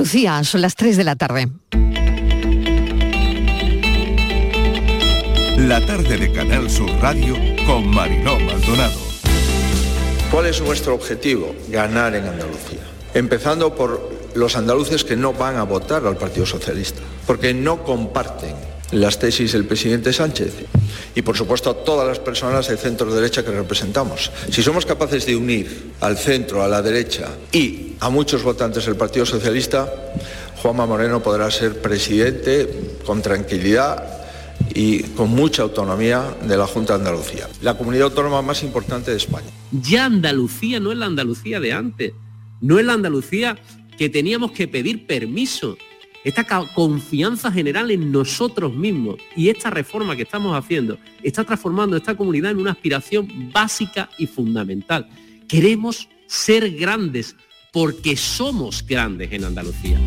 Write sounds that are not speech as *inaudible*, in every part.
Lucía, son las 3 de la tarde. La tarde de Canal Sur Radio con Mariló Maldonado. ¿Cuál es nuestro objetivo? Ganar en Andalucía. Empezando por los andaluces que no van a votar al Partido Socialista, porque no comparten las tesis del presidente Sánchez y por supuesto a todas las personas de centro derecha que representamos. Si somos capaces de unir al centro, a la derecha y a muchos votantes del Partido Socialista, Juanma Moreno podrá ser presidente con tranquilidad y con mucha autonomía de la Junta de Andalucía, la comunidad autónoma más importante de España. Ya Andalucía no es la Andalucía de antes, no es la Andalucía que teníamos que pedir permiso esta confianza general en nosotros mismos y esta reforma que estamos haciendo está transformando esta comunidad en una aspiración básica y fundamental. Queremos ser grandes porque somos grandes en Andalucía.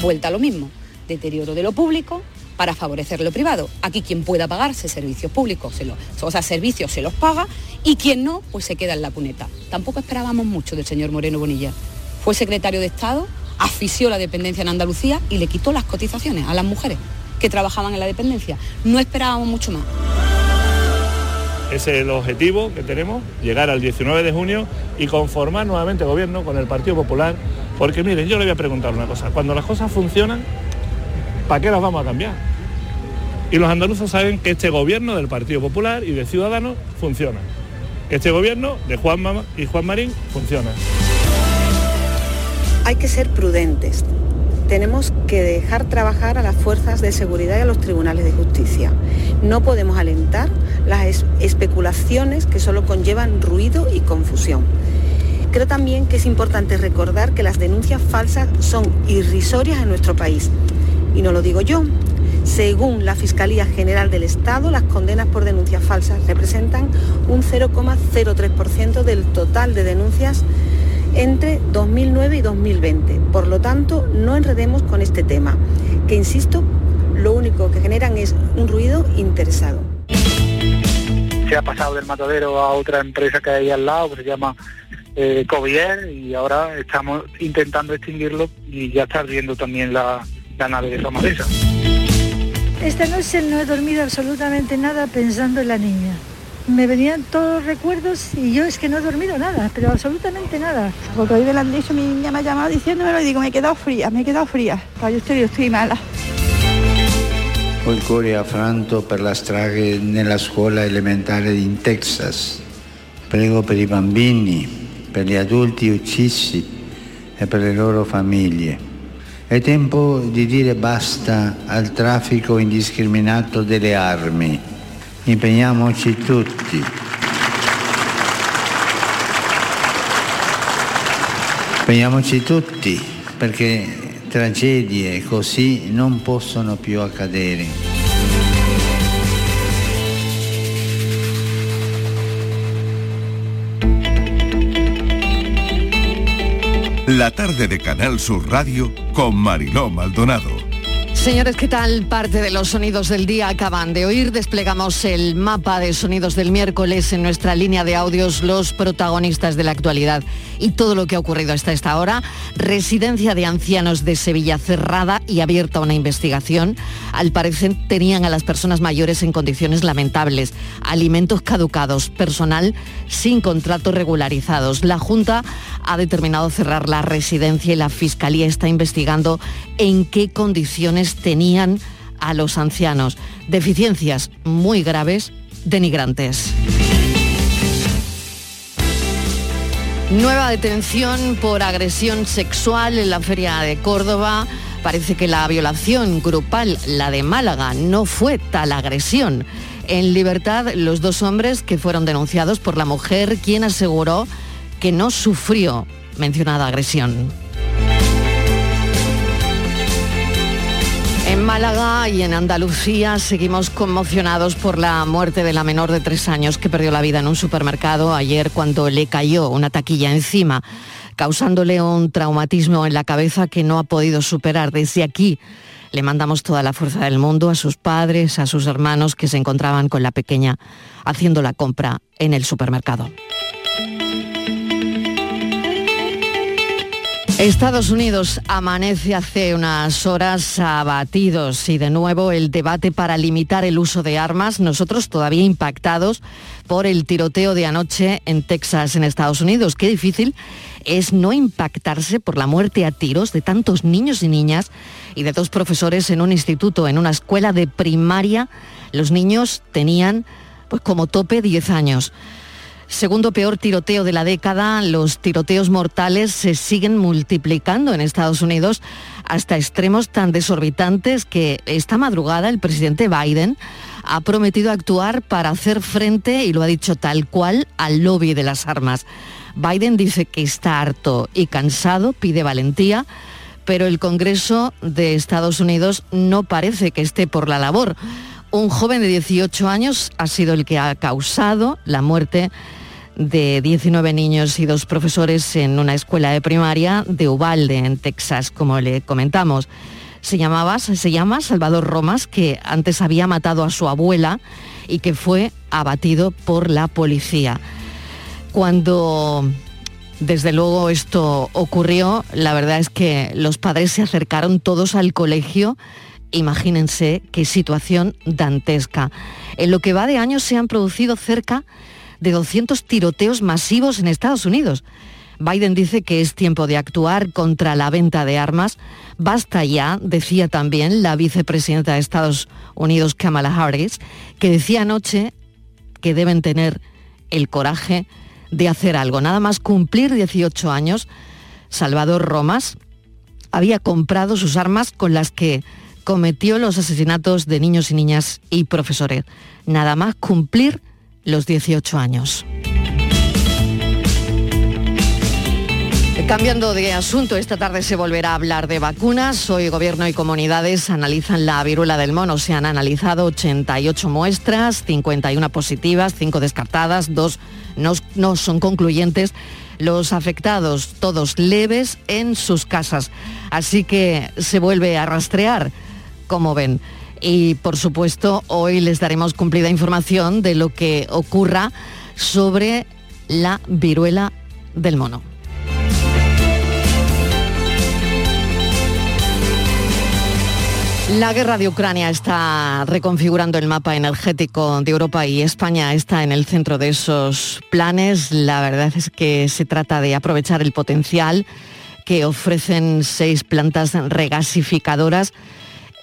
Vuelta a lo mismo, deterioro de lo público para favorecer lo privado. Aquí quien pueda pagarse servicios públicos, se o sea, servicios se los paga y quien no, pues se queda en la cuneta. Tampoco esperábamos mucho del señor Moreno Bonilla. Fue secretario de Estado asfixió la dependencia en Andalucía y le quitó las cotizaciones a las mujeres que trabajaban en la dependencia. No esperábamos mucho más. Ese es el objetivo que tenemos, llegar al 19 de junio y conformar nuevamente gobierno con el Partido Popular, porque miren, yo le voy a preguntar una cosa, cuando las cosas funcionan, ¿para qué las vamos a cambiar? Y los andaluces saben que este gobierno del Partido Popular y de Ciudadanos funciona. Que este gobierno de Juan Mama y Juan Marín funciona hay que ser prudentes. Tenemos que dejar trabajar a las fuerzas de seguridad y a los tribunales de justicia. No podemos alentar las especulaciones que solo conllevan ruido y confusión. Creo también que es importante recordar que las denuncias falsas son irrisorias en nuestro país. Y no lo digo yo. Según la Fiscalía General del Estado, las condenas por denuncias falsas representan un 0,03% del total de denuncias entre 2009 y 2020. Por lo tanto, no enredemos con este tema, que insisto, lo único que generan es un ruido interesado. Se ha pasado del matadero a otra empresa que hay al lado, que se llama eh, Covier, y ahora estamos intentando extinguirlo y ya está ardiendo también la, nave de Somalesa. Esta noche no he dormido absolutamente nada pensando en la niña me venían todos los recuerdos y yo es que no he dormido nada, pero absolutamente nada. Porque hoy me lo han dicho, mi niña me ha llamado diciéndomelo y digo, me he quedado fría, me he quedado fría. Yo estoy, yo estoy mala. Ho il cuore affranto per la strage nella scuola elementare in Texas. Prego per i bambini, per gli adulti uccisi e per le loro famiglie. È tempo di dire basta al traffico indiscriminato delle armi impegniamoci tutti. Impegniamoci tutti perché tragedie così non possono più accadere. La tarde de Canal Sur Radio con Mariló Maldonado. Señores, ¿qué tal? Parte de los sonidos del día acaban de oír. Desplegamos el mapa de sonidos del miércoles en nuestra línea de audios, los protagonistas de la actualidad y todo lo que ha ocurrido hasta esta hora. Residencia de ancianos de Sevilla cerrada y abierta una investigación. Al parecer tenían a las personas mayores en condiciones lamentables, alimentos caducados, personal sin contratos regularizados. La Junta ha determinado cerrar la residencia y la Fiscalía está investigando en qué condiciones tenían a los ancianos. Deficiencias muy graves, denigrantes. Nueva detención por agresión sexual en la feria de Córdoba. Parece que la violación grupal, la de Málaga, no fue tal agresión. En libertad, los dos hombres que fueron denunciados por la mujer, quien aseguró que no sufrió mencionada agresión. En Málaga y en Andalucía seguimos conmocionados por la muerte de la menor de tres años que perdió la vida en un supermercado ayer cuando le cayó una taquilla encima, causándole un traumatismo en la cabeza que no ha podido superar. Desde aquí le mandamos toda la fuerza del mundo a sus padres, a sus hermanos que se encontraban con la pequeña haciendo la compra en el supermercado. Estados Unidos amanece hace unas horas abatidos y de nuevo el debate para limitar el uso de armas, nosotros todavía impactados por el tiroteo de anoche en Texas, en Estados Unidos. Qué difícil es no impactarse por la muerte a tiros de tantos niños y niñas y de dos profesores en un instituto, en una escuela de primaria. Los niños tenían pues como tope 10 años. Segundo peor tiroteo de la década, los tiroteos mortales se siguen multiplicando en Estados Unidos hasta extremos tan desorbitantes que esta madrugada el presidente Biden ha prometido actuar para hacer frente, y lo ha dicho tal cual, al lobby de las armas. Biden dice que está harto y cansado, pide valentía, pero el Congreso de Estados Unidos no parece que esté por la labor. Un joven de 18 años ha sido el que ha causado la muerte de 19 niños y dos profesores en una escuela de primaria de Uvalde, en Texas, como le comentamos. Se, llamaba, se llama Salvador Romas, que antes había matado a su abuela y que fue abatido por la policía. Cuando desde luego esto ocurrió, la verdad es que los padres se acercaron todos al colegio. Imagínense qué situación dantesca. En lo que va de años se han producido cerca de 200 tiroteos masivos en Estados Unidos. Biden dice que es tiempo de actuar contra la venta de armas. Basta ya, decía también la vicepresidenta de Estados Unidos, Kamala Harris, que decía anoche que deben tener el coraje de hacer algo. Nada más cumplir 18 años, Salvador Romas había comprado sus armas con las que cometió los asesinatos de niños y niñas y profesores. Nada más cumplir los 18 años. Cambiando de asunto, esta tarde se volverá a hablar de vacunas. Hoy Gobierno y comunidades analizan la viruela del mono. Se han analizado 88 muestras, 51 positivas, 5 descartadas, 2 no, no son concluyentes. Los afectados, todos leves, en sus casas. Así que se vuelve a rastrear, como ven y por supuesto hoy les daremos cumplida información de lo que ocurra sobre la viruela del mono. La guerra de Ucrania está reconfigurando el mapa energético de Europa y España está en el centro de esos planes. La verdad es que se trata de aprovechar el potencial que ofrecen seis plantas regasificadoras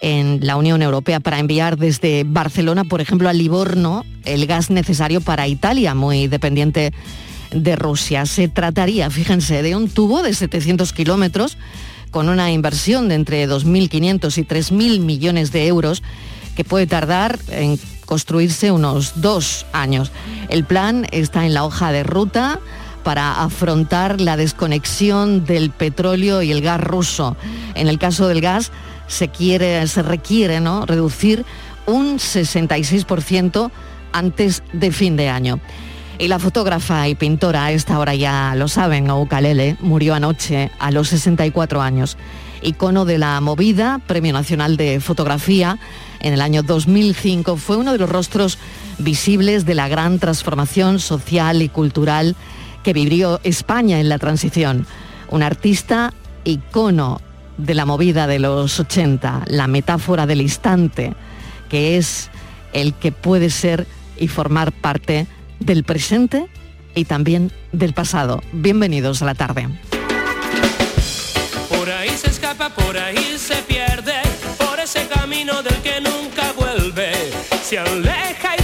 en la Unión Europea para enviar desde Barcelona, por ejemplo, a Livorno el gas necesario para Italia, muy dependiente de Rusia. Se trataría, fíjense, de un tubo de 700 kilómetros con una inversión de entre 2.500 y 3.000 millones de euros que puede tardar en construirse unos dos años. El plan está en la hoja de ruta para afrontar la desconexión del petróleo y el gas ruso. En el caso del gas, se, quiere, se requiere ¿no? reducir un 66% antes de fin de año. Y la fotógrafa y pintora, a esta hora ya lo saben, Ukalele, murió anoche a los 64 años. Icono de la movida, Premio Nacional de Fotografía, en el año 2005, fue uno de los rostros visibles de la gran transformación social y cultural que vivió España en la transición. Un artista icono de la movida de los 80, la metáfora del instante, que es el que puede ser y formar parte del presente y también del pasado. Bienvenidos a la tarde. Por ahí se escapa, por ahí se pierde, por ese camino del que nunca vuelve, se aleja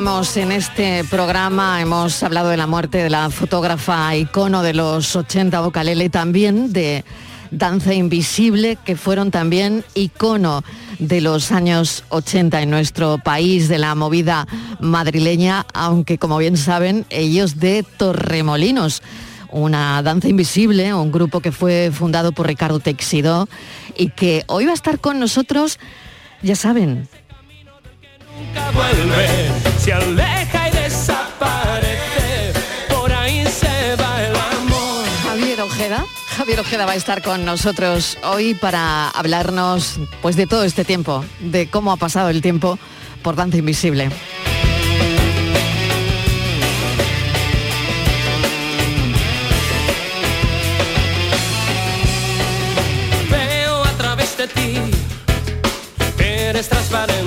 en este programa. Hemos hablado de la muerte de la fotógrafa icono de los 80 Bocalele, también de Danza Invisible, que fueron también icono de los años 80 en nuestro país, de la movida madrileña, aunque como bien saben, ellos de Torremolinos una danza invisible, un grupo que fue fundado por Ricardo Texidó y que hoy va a estar con nosotros, ya saben, se aleja y desaparece, por ahí se va el amor. Javier Ojeda. Javier Ojeda va a estar con nosotros hoy para hablarnos pues de todo este tiempo, de cómo ha pasado el tiempo por Danza Invisible. Veo a través de ti, eres transparente.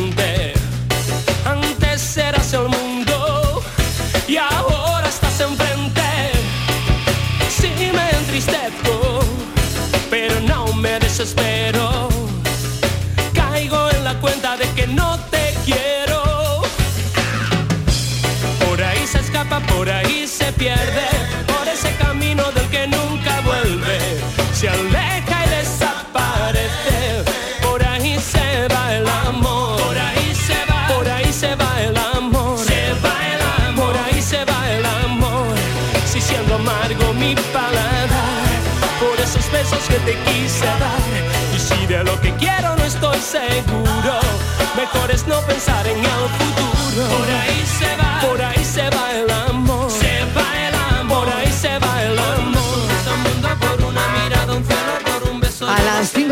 Te quise dar. Y si de lo que quiero no estoy seguro, mejor es no pensar en el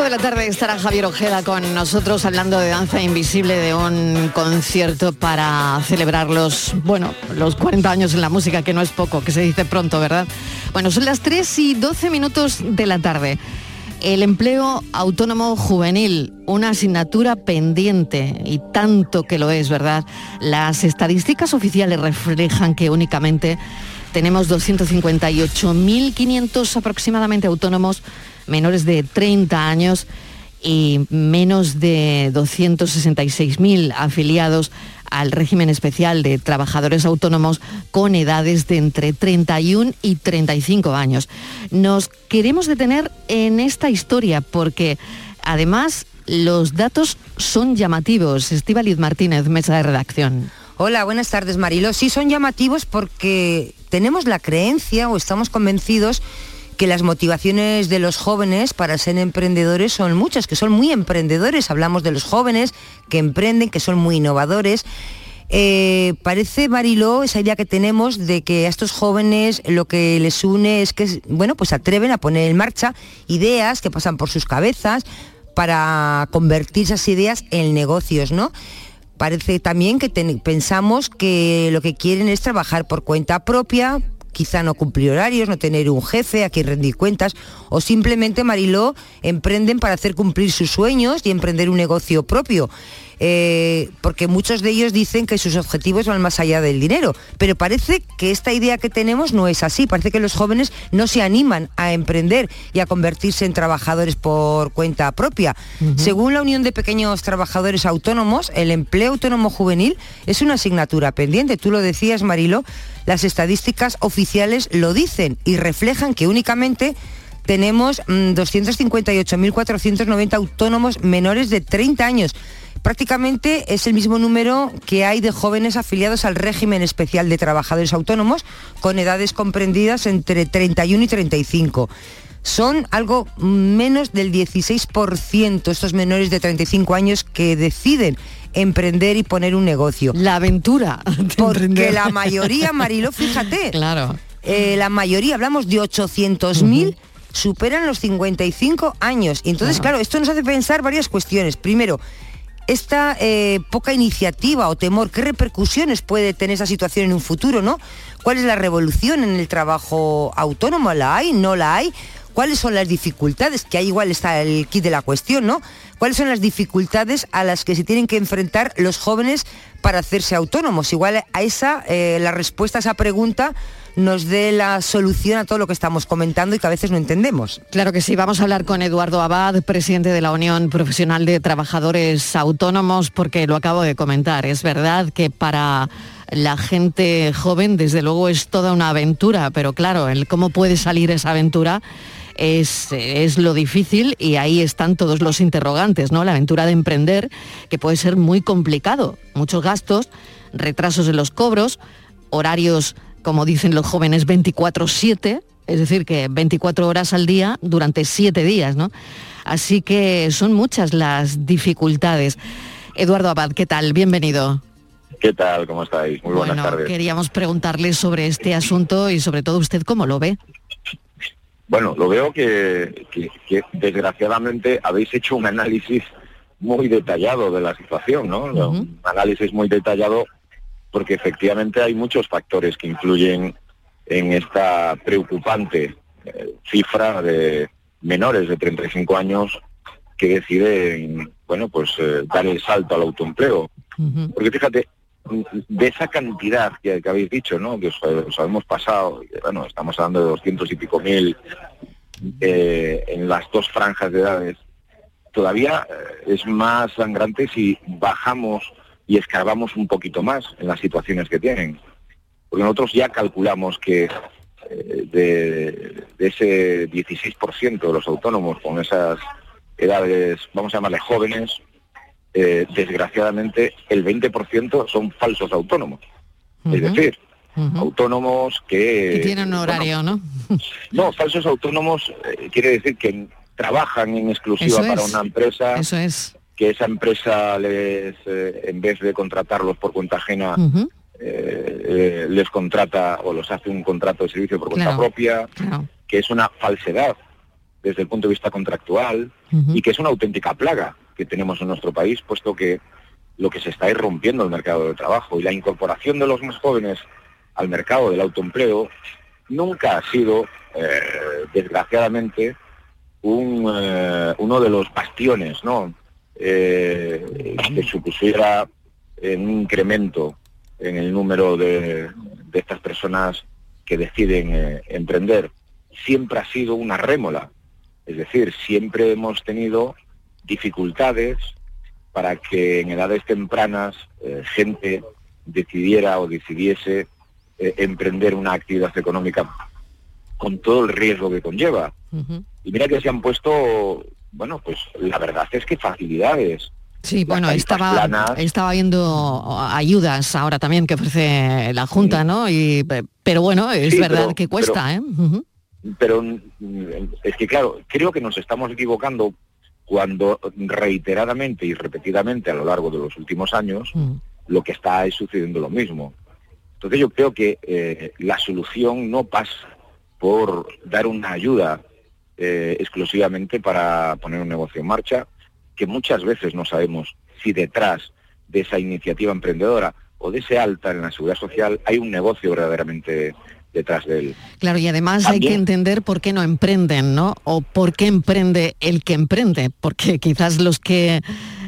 5 de la tarde estará Javier Ojeda con nosotros hablando de danza invisible, de un concierto para celebrar los, bueno, los 40 años en la música, que no es poco, que se dice pronto, ¿verdad? Bueno, son las 3 y 12 minutos de la tarde. El empleo autónomo juvenil, una asignatura pendiente y tanto que lo es, ¿verdad? Las estadísticas oficiales reflejan que únicamente tenemos 258.500 aproximadamente autónomos menores de 30 años y menos de 266.000 afiliados al régimen especial de trabajadores autónomos con edades de entre 31 y 35 años. Nos queremos detener en esta historia porque además los datos son llamativos. Estíbaliz Martínez, mesa de redacción. Hola, buenas tardes Marilo. Sí, son llamativos porque tenemos la creencia o estamos convencidos que las motivaciones de los jóvenes para ser emprendedores son muchas, que son muy emprendedores. Hablamos de los jóvenes que emprenden, que son muy innovadores. Eh, parece, Mariló, esa idea que tenemos de que a estos jóvenes lo que les une es que, bueno, pues atreven a poner en marcha ideas que pasan por sus cabezas para convertir esas ideas en negocios, ¿no? Parece también que ten- pensamos que lo que quieren es trabajar por cuenta propia, quizá no cumplir horarios, no tener un jefe a quien rendir cuentas, o simplemente, Mariló, emprenden para hacer cumplir sus sueños y emprender un negocio propio. Eh, porque muchos de ellos dicen que sus objetivos van más allá del dinero, pero parece que esta idea que tenemos no es así, parece que los jóvenes no se animan a emprender y a convertirse en trabajadores por cuenta propia. Según la Unión de Pequeños Trabajadores Autónomos, el empleo autónomo juvenil es una asignatura pendiente, tú lo decías Marilo, las estadísticas oficiales lo dicen y reflejan que únicamente tenemos mm, 258.490 autónomos menores de 30 años. Prácticamente es el mismo número que hay de jóvenes afiliados al régimen especial de trabajadores autónomos con edades comprendidas entre 31 y 35. Son algo menos del 16% estos menores de 35 años que deciden emprender y poner un negocio. La aventura. Porque la mayoría, Marilo, fíjate. *laughs* Claro. eh, la mayoría, hablamos de 800.000, superan los 55 años. Y entonces, claro. esto nos hace pensar varias cuestiones. Primero, esta eh, poca iniciativa o temor, ¿qué repercusiones puede tener esa situación en un futuro, no? ¿Cuál es la revolución en el trabajo autónomo? ¿La hay? ¿No la hay? Cuáles son las dificultades, que ahí igual está el kit de la cuestión, ¿no? ¿Cuáles son las dificultades a las que se tienen que enfrentar los jóvenes para hacerse autónomos? Igual a esa, eh, la respuesta a esa pregunta nos dé la solución a todo lo que estamos comentando y que a veces no entendemos. Claro que sí, vamos a hablar con Eduardo Abad, presidente de la Unión Profesional de Trabajadores Autónomos, porque lo acabo de comentar. Es verdad que para la gente joven, desde luego, es toda una aventura, pero claro, cómo puede salir esa aventura es, es, lo difícil y ahí están todos los interrogantes, ¿no? La aventura de emprender, que puede ser muy complicado. Muchos gastos, retrasos en los cobros, horarios como dicen los jóvenes, 24/7, es decir, que 24 horas al día durante 7 días, ¿no? Así que son muchas las dificultades. Eduardo Abad, ¿qué tal? Bienvenido. ¿Qué tal? ¿Cómo estáis? Muy buenas bueno, tardes. Queríamos preguntarle sobre este asunto y sobre todo usted cómo lo ve. Bueno, lo veo que, que, que desgraciadamente habéis hecho un análisis muy detallado de la situación, ¿no? Uh -huh. Un análisis muy detallado porque efectivamente hay muchos factores que influyen en esta preocupante eh, cifra de menores de 35 años que deciden, bueno, pues eh, dar el salto al autoempleo. Uh -huh. Porque fíjate, de esa cantidad que, habéis dicho, ¿no? Que os, os, habemos pasado, bueno, estamos hablando de 200 y pico mil eh, en las dos franjas de edades, todavía eh, es más sangrante si bajamos y escarbamos un poquito más en las situaciones que tienen. Porque nosotros ya calculamos que eh, de, de, ese 16% de los autónomos con esas edades, vamos a llamarle jóvenes, eh, desgraciadamente el 20% son falsos autónomos. Uh -huh. Es decir, uh -huh. autónomos que... Que tienen un horario, ¿no? *laughs* No, falsos autónomos eh, quiere decir que trabajan en exclusiva Eso para es. una empresa. Eso es que esa empresa les, eh, en vez de contratarlos por cuenta ajena, uh -huh. eh, les contrata o los hace un contrato de servicio por cuenta claro, propia, claro. que es una falsedad desde el punto de vista contractual y que es una auténtica plaga que tenemos en nuestro país, puesto que lo que se está es rompiendo el mercado de trabajo y la incorporación de los más jóvenes al mercado del autoempleo nunca ha sido, eh, desgraciadamente, un, eh, uno de los bastiones, ¿no? eh, que supusiera un incremento en el número de, de estas personas que deciden emprender. Siempre ha sido una rémola, es decir, siempre hemos tenido dificultades para que en edades tempranas eh, gente decidiera o decidiese eh, emprender una actividad económica con todo el riesgo que conlleva. Uh -huh. Y mira que se han puesto bueno, pues la verdad es que facilidades. Sí, bueno, estaba, planas, estaba viendo ayudas ahora también que ofrece la Junta, ¿no? Y, pero bueno, es sí, verdad pero, que cuesta, pero, ¿eh? Uh -huh. Pero es que, claro, creo que nos estamos equivocando cuando reiteradamente y repetidamente a lo largo de los últimos años -huh. lo que está es sucediendo lo mismo. Entonces yo creo que eh, la solución no pasa por dar una ayuda eh, exclusivamente para poner un negocio en marcha, que muchas veces no sabemos si detrás de esa iniciativa emprendedora o de ese alta en la seguridad social hay un negocio verdaderamente detrás de él. Claro, y además También, hay que entender por qué no emprenden, ¿no? O por qué emprende el que emprende, porque quizás los que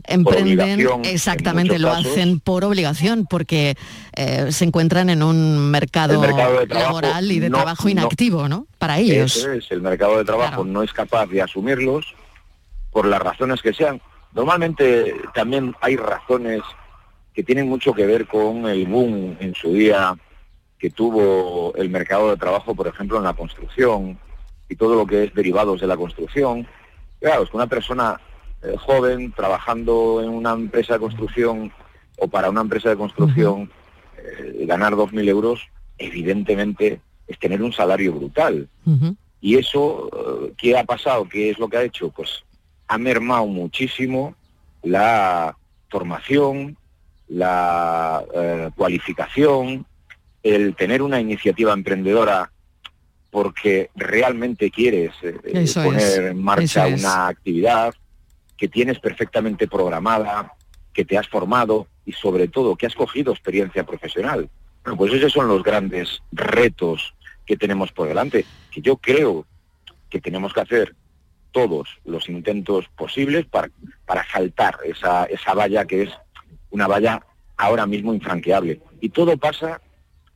emprenden exactamente lo casos, hacen por obligación, porque eh, se encuentran en un mercado, laboral y de no, trabajo inactivo, ¿no? ¿no? Para ellos. Eso es, el mercado de trabajo claro. no es capaz de asumirlos por las razones que sean. Normalmente también hay razones que tienen mucho que ver con el boom en su día que tuvo el mercado de trabajo, por ejemplo, en la construcción y todo lo que es derivados de la construcción. Claro, es que una persona eh, joven trabajando en una empresa de construcción o para una empresa de construcción, eh, ganar 2.000 euros, evidentemente es tener un salario brutal. Uh -huh. Y eso, eh, ¿qué ha pasado? ¿Qué es lo que ha hecho? Pues ha mermado muchísimo la formación, la eh, cualificación, el tener una iniciativa emprendedora porque realmente quieres eh, poner es. en marcha Eso una es. actividad que tienes perfectamente programada, que te has formado y sobre todo que has cogido experiencia profesional. Bueno, pues esos son los grandes retos que tenemos por delante, que yo creo que tenemos que hacer todos los intentos posibles para, para saltar esa, esa valla que es una valla ahora mismo infranqueable. Y todo pasa,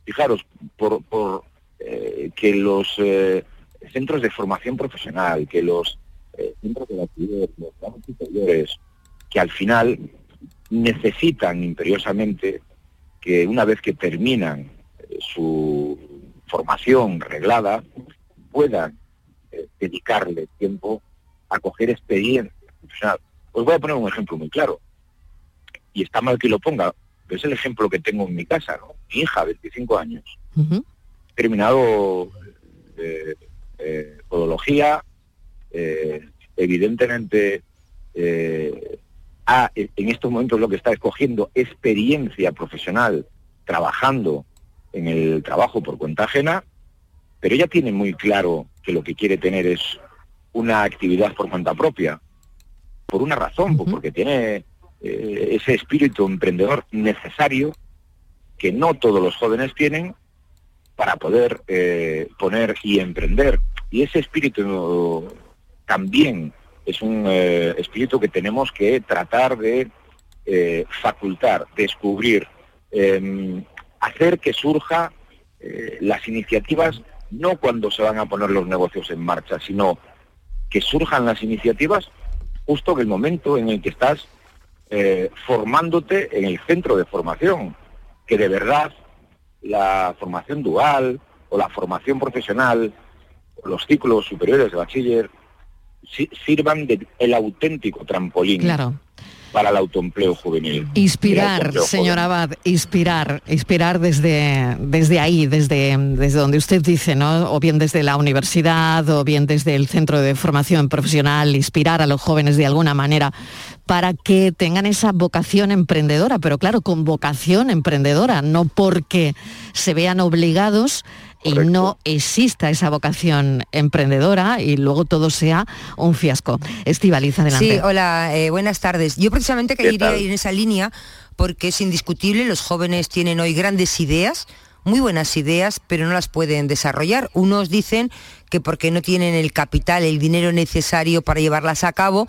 fijaros, por, eh, que los eh, centros de formación profesional, que los eh, centros de actividad, los superiores, que al final necesitan imperiosamente que una vez que terminan su formación reglada, puedan dedicarle tiempo a coger experiencia profesional. Os voy a poner un ejemplo muy claro, y está mal que lo ponga, es el ejemplo que tengo en mi casa, ¿no? Mi hija, 25 años, terminado eh, eh, podología, eh, evidentemente eh, ha- en estos momentos lo que está escogiendo experiencia profesional trabajando en el trabajo por cuenta ajena, pero ella tiene muy claro que lo que quiere tener es una actividad por cuenta propia, por una razón, pues porque tiene eh, ese espíritu emprendedor necesario que no todos los jóvenes tienen para poder eh, poner y emprender. Y ese espíritu también es un eh, espíritu que tenemos que tratar de eh, facultar, descubrir, eh, hacer que surja eh, las iniciativas no cuando se van a poner los negocios en marcha, sino que surjan las iniciativas justo en el momento en el que estás eh, formándote en el centro de formación, que de verdad la formación dual o la formación profesional, o los ciclos superiores de bachiller, si- sirvan de el auténtico trampolín Claro. Para el autoempleo juvenil. Inspirar, autoempleo señor Abad, inspirar, inspirar desde, desde ahí, desde, desde donde usted dice, ¿no? O bien desde la universidad, o bien desde el centro de formación profesional, inspirar a los jóvenes de alguna manera para que tengan esa vocación emprendedora, pero claro, con vocación emprendedora, no porque se vean obligados y no exista esa vocación emprendedora y luego todo sea un fiasco. Estivaliza adelante. Sí, hola, eh, buenas tardes. Yo precisamente ¿Qué quería ir en esa línea porque es indiscutible, los jóvenes tienen hoy grandes ideas, muy buenas ideas, pero no las pueden desarrollar. Unos dicen que porque no tienen el capital, el dinero necesario para llevarlas a cabo,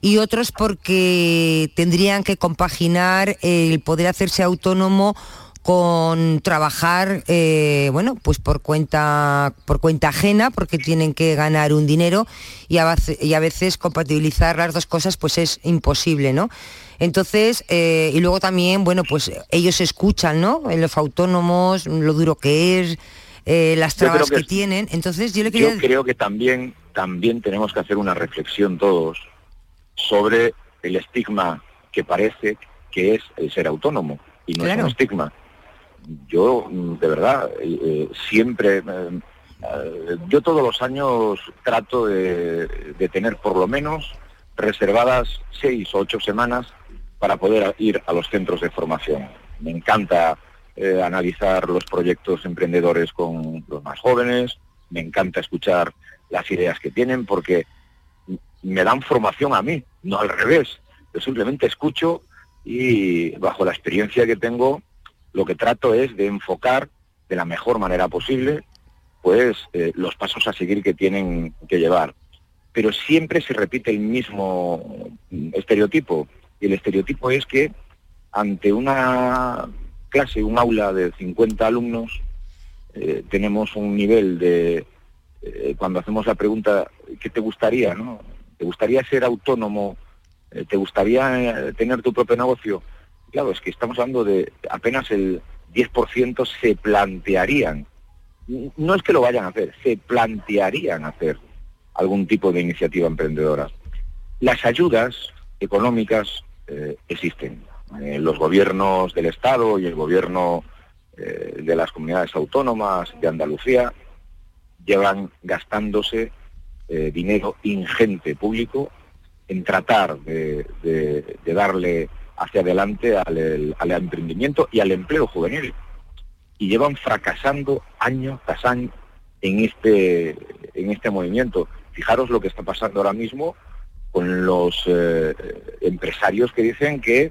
y otros porque tendrían que compaginar el poder hacerse autónomo con trabajar eh, bueno pues por cuenta por cuenta ajena porque tienen que ganar un dinero y a, y a veces compatibilizar las dos cosas pues es imposible no entonces eh, y luego también bueno pues ellos escuchan no en los autónomos lo duro que es eh, las trabas que tienen. Entonces yo le quería Yo creo que también, también tenemos que hacer una reflexión todos sobre el estigma que parece que es el ser autónomo y no es un estigma. Yo, de verdad, eh, eh, siempre, eh, yo todos los años trato de, tener por lo menos reservadas seis o ocho semanas para poder ir a los centros de formación. Me encanta analizar los proyectos emprendedores con los más jóvenes, me encanta escuchar las ideas que tienen porque me dan formación a mí, no al revés. Yo simplemente escucho y bajo la experiencia que tengo, lo que trato es de enfocar de la mejor manera posible pues eh, los pasos a seguir que tienen que llevar. Pero siempre se repite el mismo estereotipo. Y el estereotipo es que ante una clase, un aula de 50 alumnos, eh, tenemos un nivel de, eh, cuando hacemos la pregunta, ¿qué te gustaría? No? ¿Te gustaría ser autónomo? ¿Te gustaría tener tu propio negocio? Claro, es que estamos hablando de apenas el 10% se plantearían. No es que lo vayan a hacer, se plantearían hacer algún tipo de iniciativa emprendedora. Las ayudas económicas eh, existen. Eh, los gobiernos del Estado y el gobierno eh, de las comunidades autónomas de Andalucía llevan gastándose dinero ingente público en tratar de darle hacia adelante al, el- al emprendimiento y al empleo juvenil. Y llevan fracasando año tras año en este, en este movimiento. Fijaros lo que está pasando ahora mismo con los eh, empresarios que dicen que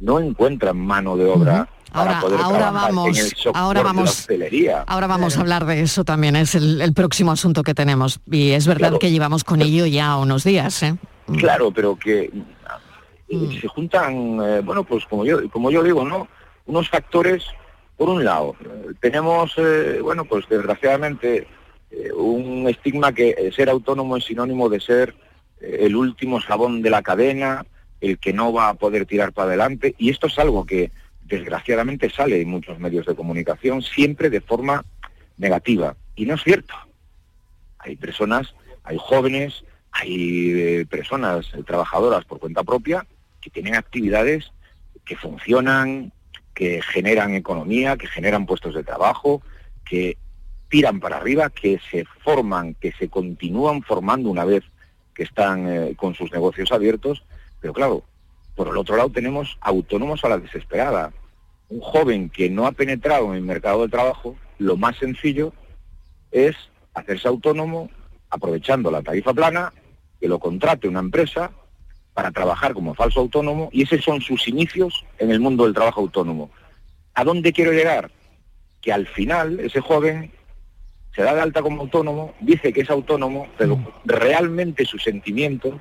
no encuentran mano de obra para Ahora, poder ahora trabajar vamos, en el ahora de la vamos, hostelería. ahora vamos a hablar de eso también, es el, el próximo asunto que tenemos. Y es verdad Claro. que llevamos con ello ya unos días, ¿eh? Claro, pero que eh, se juntan, eh, bueno, pues como yo, como yo digo, ¿no? Unos factores, por un lado, eh, tenemos, eh, bueno, pues desgraciadamente eh, un estigma que ser autónomo es sinónimo de ser el último eslabón de la cadena, el que no va a poder tirar para adelante, y esto es algo que desgraciadamente sale en muchos medios de comunicación siempre de forma negativa, y no es cierto. Hay personas, hay jóvenes, hay personas trabajadoras por cuenta propia que tienen actividades que funcionan, que generan economía, que generan puestos de trabajo, que tiran para arriba, que se forman, que se continúan formando una vez que están eh, con sus negocios abiertos, pero claro, por el otro lado tenemos autónomos a la desesperada. Un joven que no ha penetrado en el mercado del trabajo, lo más sencillo es hacerse autónomo aprovechando la tarifa plana, que lo contrate una empresa para trabajar como falso autónomo y esos son sus inicios en el mundo del trabajo autónomo. ¿A dónde quiero llegar? Que al final ese joven se da de alta como autónomo, dice que es autónomo, pero realmente su sentimiento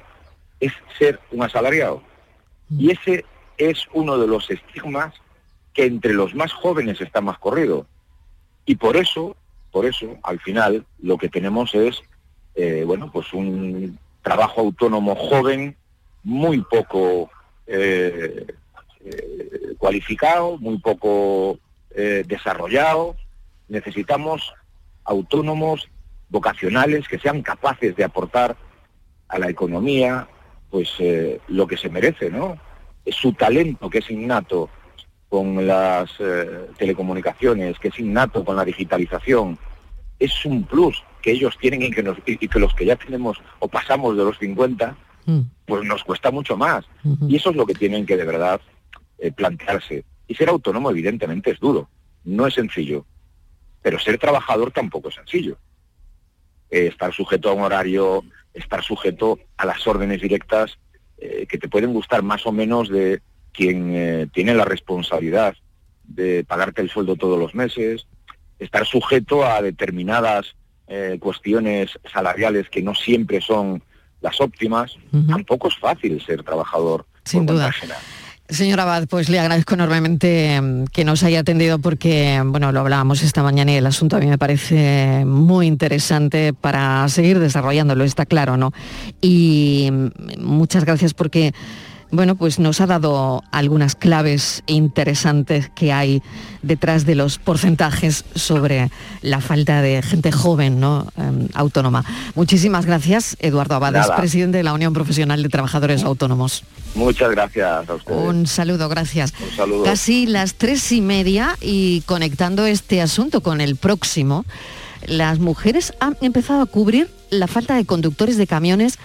es ser un asalariado. Y ese es uno de los estigmas que entre los más jóvenes está más corrido. Y por eso, por eso, al final, lo que tenemos es, eh, bueno, pues un trabajo autónomo joven, muy poco eh, cualificado, muy poco eh, desarrollado. Necesitamos autónomos vocacionales que sean capaces de aportar a la economía pues eh, lo que se merece, ¿no? Es su talento que es innato con las telecomunicaciones, que es innato con la digitalización, es un plus que ellos tienen y que, nos- y que los que ya tenemos o pasamos de los 50, pues nos cuesta mucho más. Y eso es lo que tienen que de verdad eh, plantearse. Y ser autónomo evidentemente es duro, no es sencillo, pero ser trabajador tampoco es sencillo. Eh, estar sujeto a un horario, estar sujeto a las órdenes directas eh, que te pueden gustar más o menos de quien tiene la responsabilidad de pagarte el sueldo todos los meses, estar sujeto a determinadas cuestiones salariales que no siempre son las óptimas, tampoco es fácil ser trabajador Sin por duda. Señor Abad, pues le agradezco enormemente mm, que nos haya atendido porque, bueno, lo hablábamos esta mañana y el asunto a mí me parece muy interesante para seguir desarrollándolo, está claro, ¿no? Y mm, muchas gracias porque, bueno, pues nos ha dado algunas claves interesantes que hay detrás de los porcentajes sobre la falta de gente joven, ¿no? Em, autónoma. Muchísimas gracias, Eduardo Abad, es Nada. presidente de la Unión Profesional de Trabajadores Autónomos. Muchas gracias a ustedes. Un saludo, gracias. Un saludo. Casi las tres y media y conectando este asunto con el próximo, las mujeres han empezado a cubrir la falta de conductores de camiones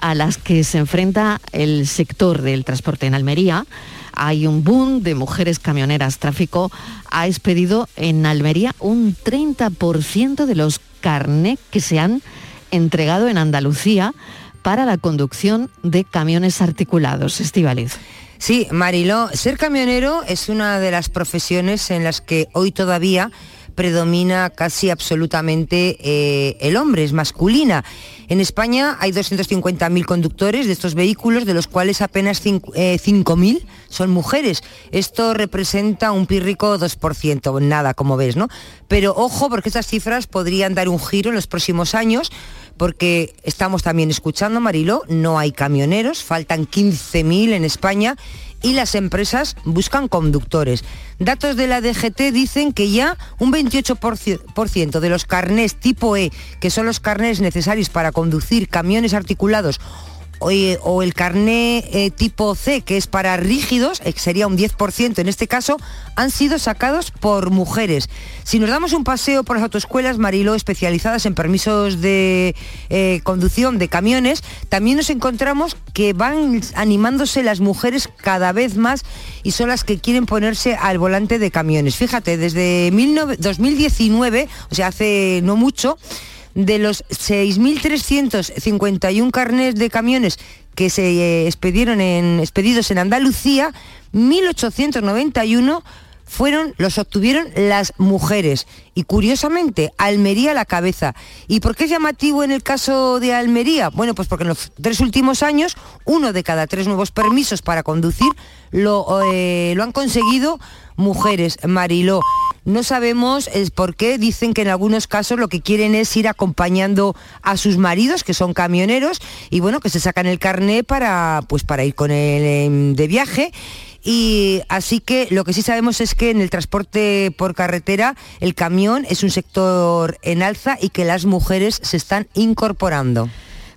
a las que se enfrenta el sector del transporte en Almería. Hay un boom de mujeres camioneras. Tráfico ha expedido en Almería un 30% de los carnet que se han entregado en Andalucía para la conducción de camiones articulados. Estivaliz. Sí, Mariló, ser camionero es una de las profesiones en las que hoy todavía predomina casi absolutamente eh, el hombre, es masculina. En España hay 250.000 conductores de estos vehículos, de los cuales apenas cinco- eh, 5.000 son mujeres. Esto representa un pírrico 2%, nada, como ves, ¿no? Pero ojo, porque estas cifras podrían dar un giro en los próximos años, porque estamos también escuchando, Mariló, no hay camioneros, faltan 15.000 en España y las empresas buscan conductores. Datos de la DGT dicen que ya un 28% de los carnés tipo E, que son los carnés necesarios para conducir camiones articulados, o, el carné eh, tipo C, que es para rígidos, eh, que sería un 10% en este caso, han sido sacados por mujeres. Si nos damos un paseo por las autoescuelas, Mariló, especializadas en permisos de eh, conducción de camiones, también nos encontramos que van animándose las mujeres cada vez más y son las que quieren ponerse al volante de camiones. Fíjate, desde 19 2019, o sea, hace no mucho, de los 6.351 carnés de camiones que se eh, expedieron en, expedidos en Andalucía, 1.891 fueron, los obtuvieron las mujeres. Y curiosamente, Almería la cabeza. ¿Y por qué es llamativo en el caso de Almería? Bueno, pues porque en los tres últimos años, uno de cada tres nuevos permisos para conducir lo, eh, lo han conseguido mujeres, Mariló. No sabemos el por qué, dicen que en algunos casos lo que quieren es ir acompañando a sus maridos, que son camioneros, y bueno, que se sacan el carné para, pues, para ir con él de viaje. Y así que lo que sí sabemos es que en el transporte por carretera el camión es un sector en alza y que las mujeres se están incorporando.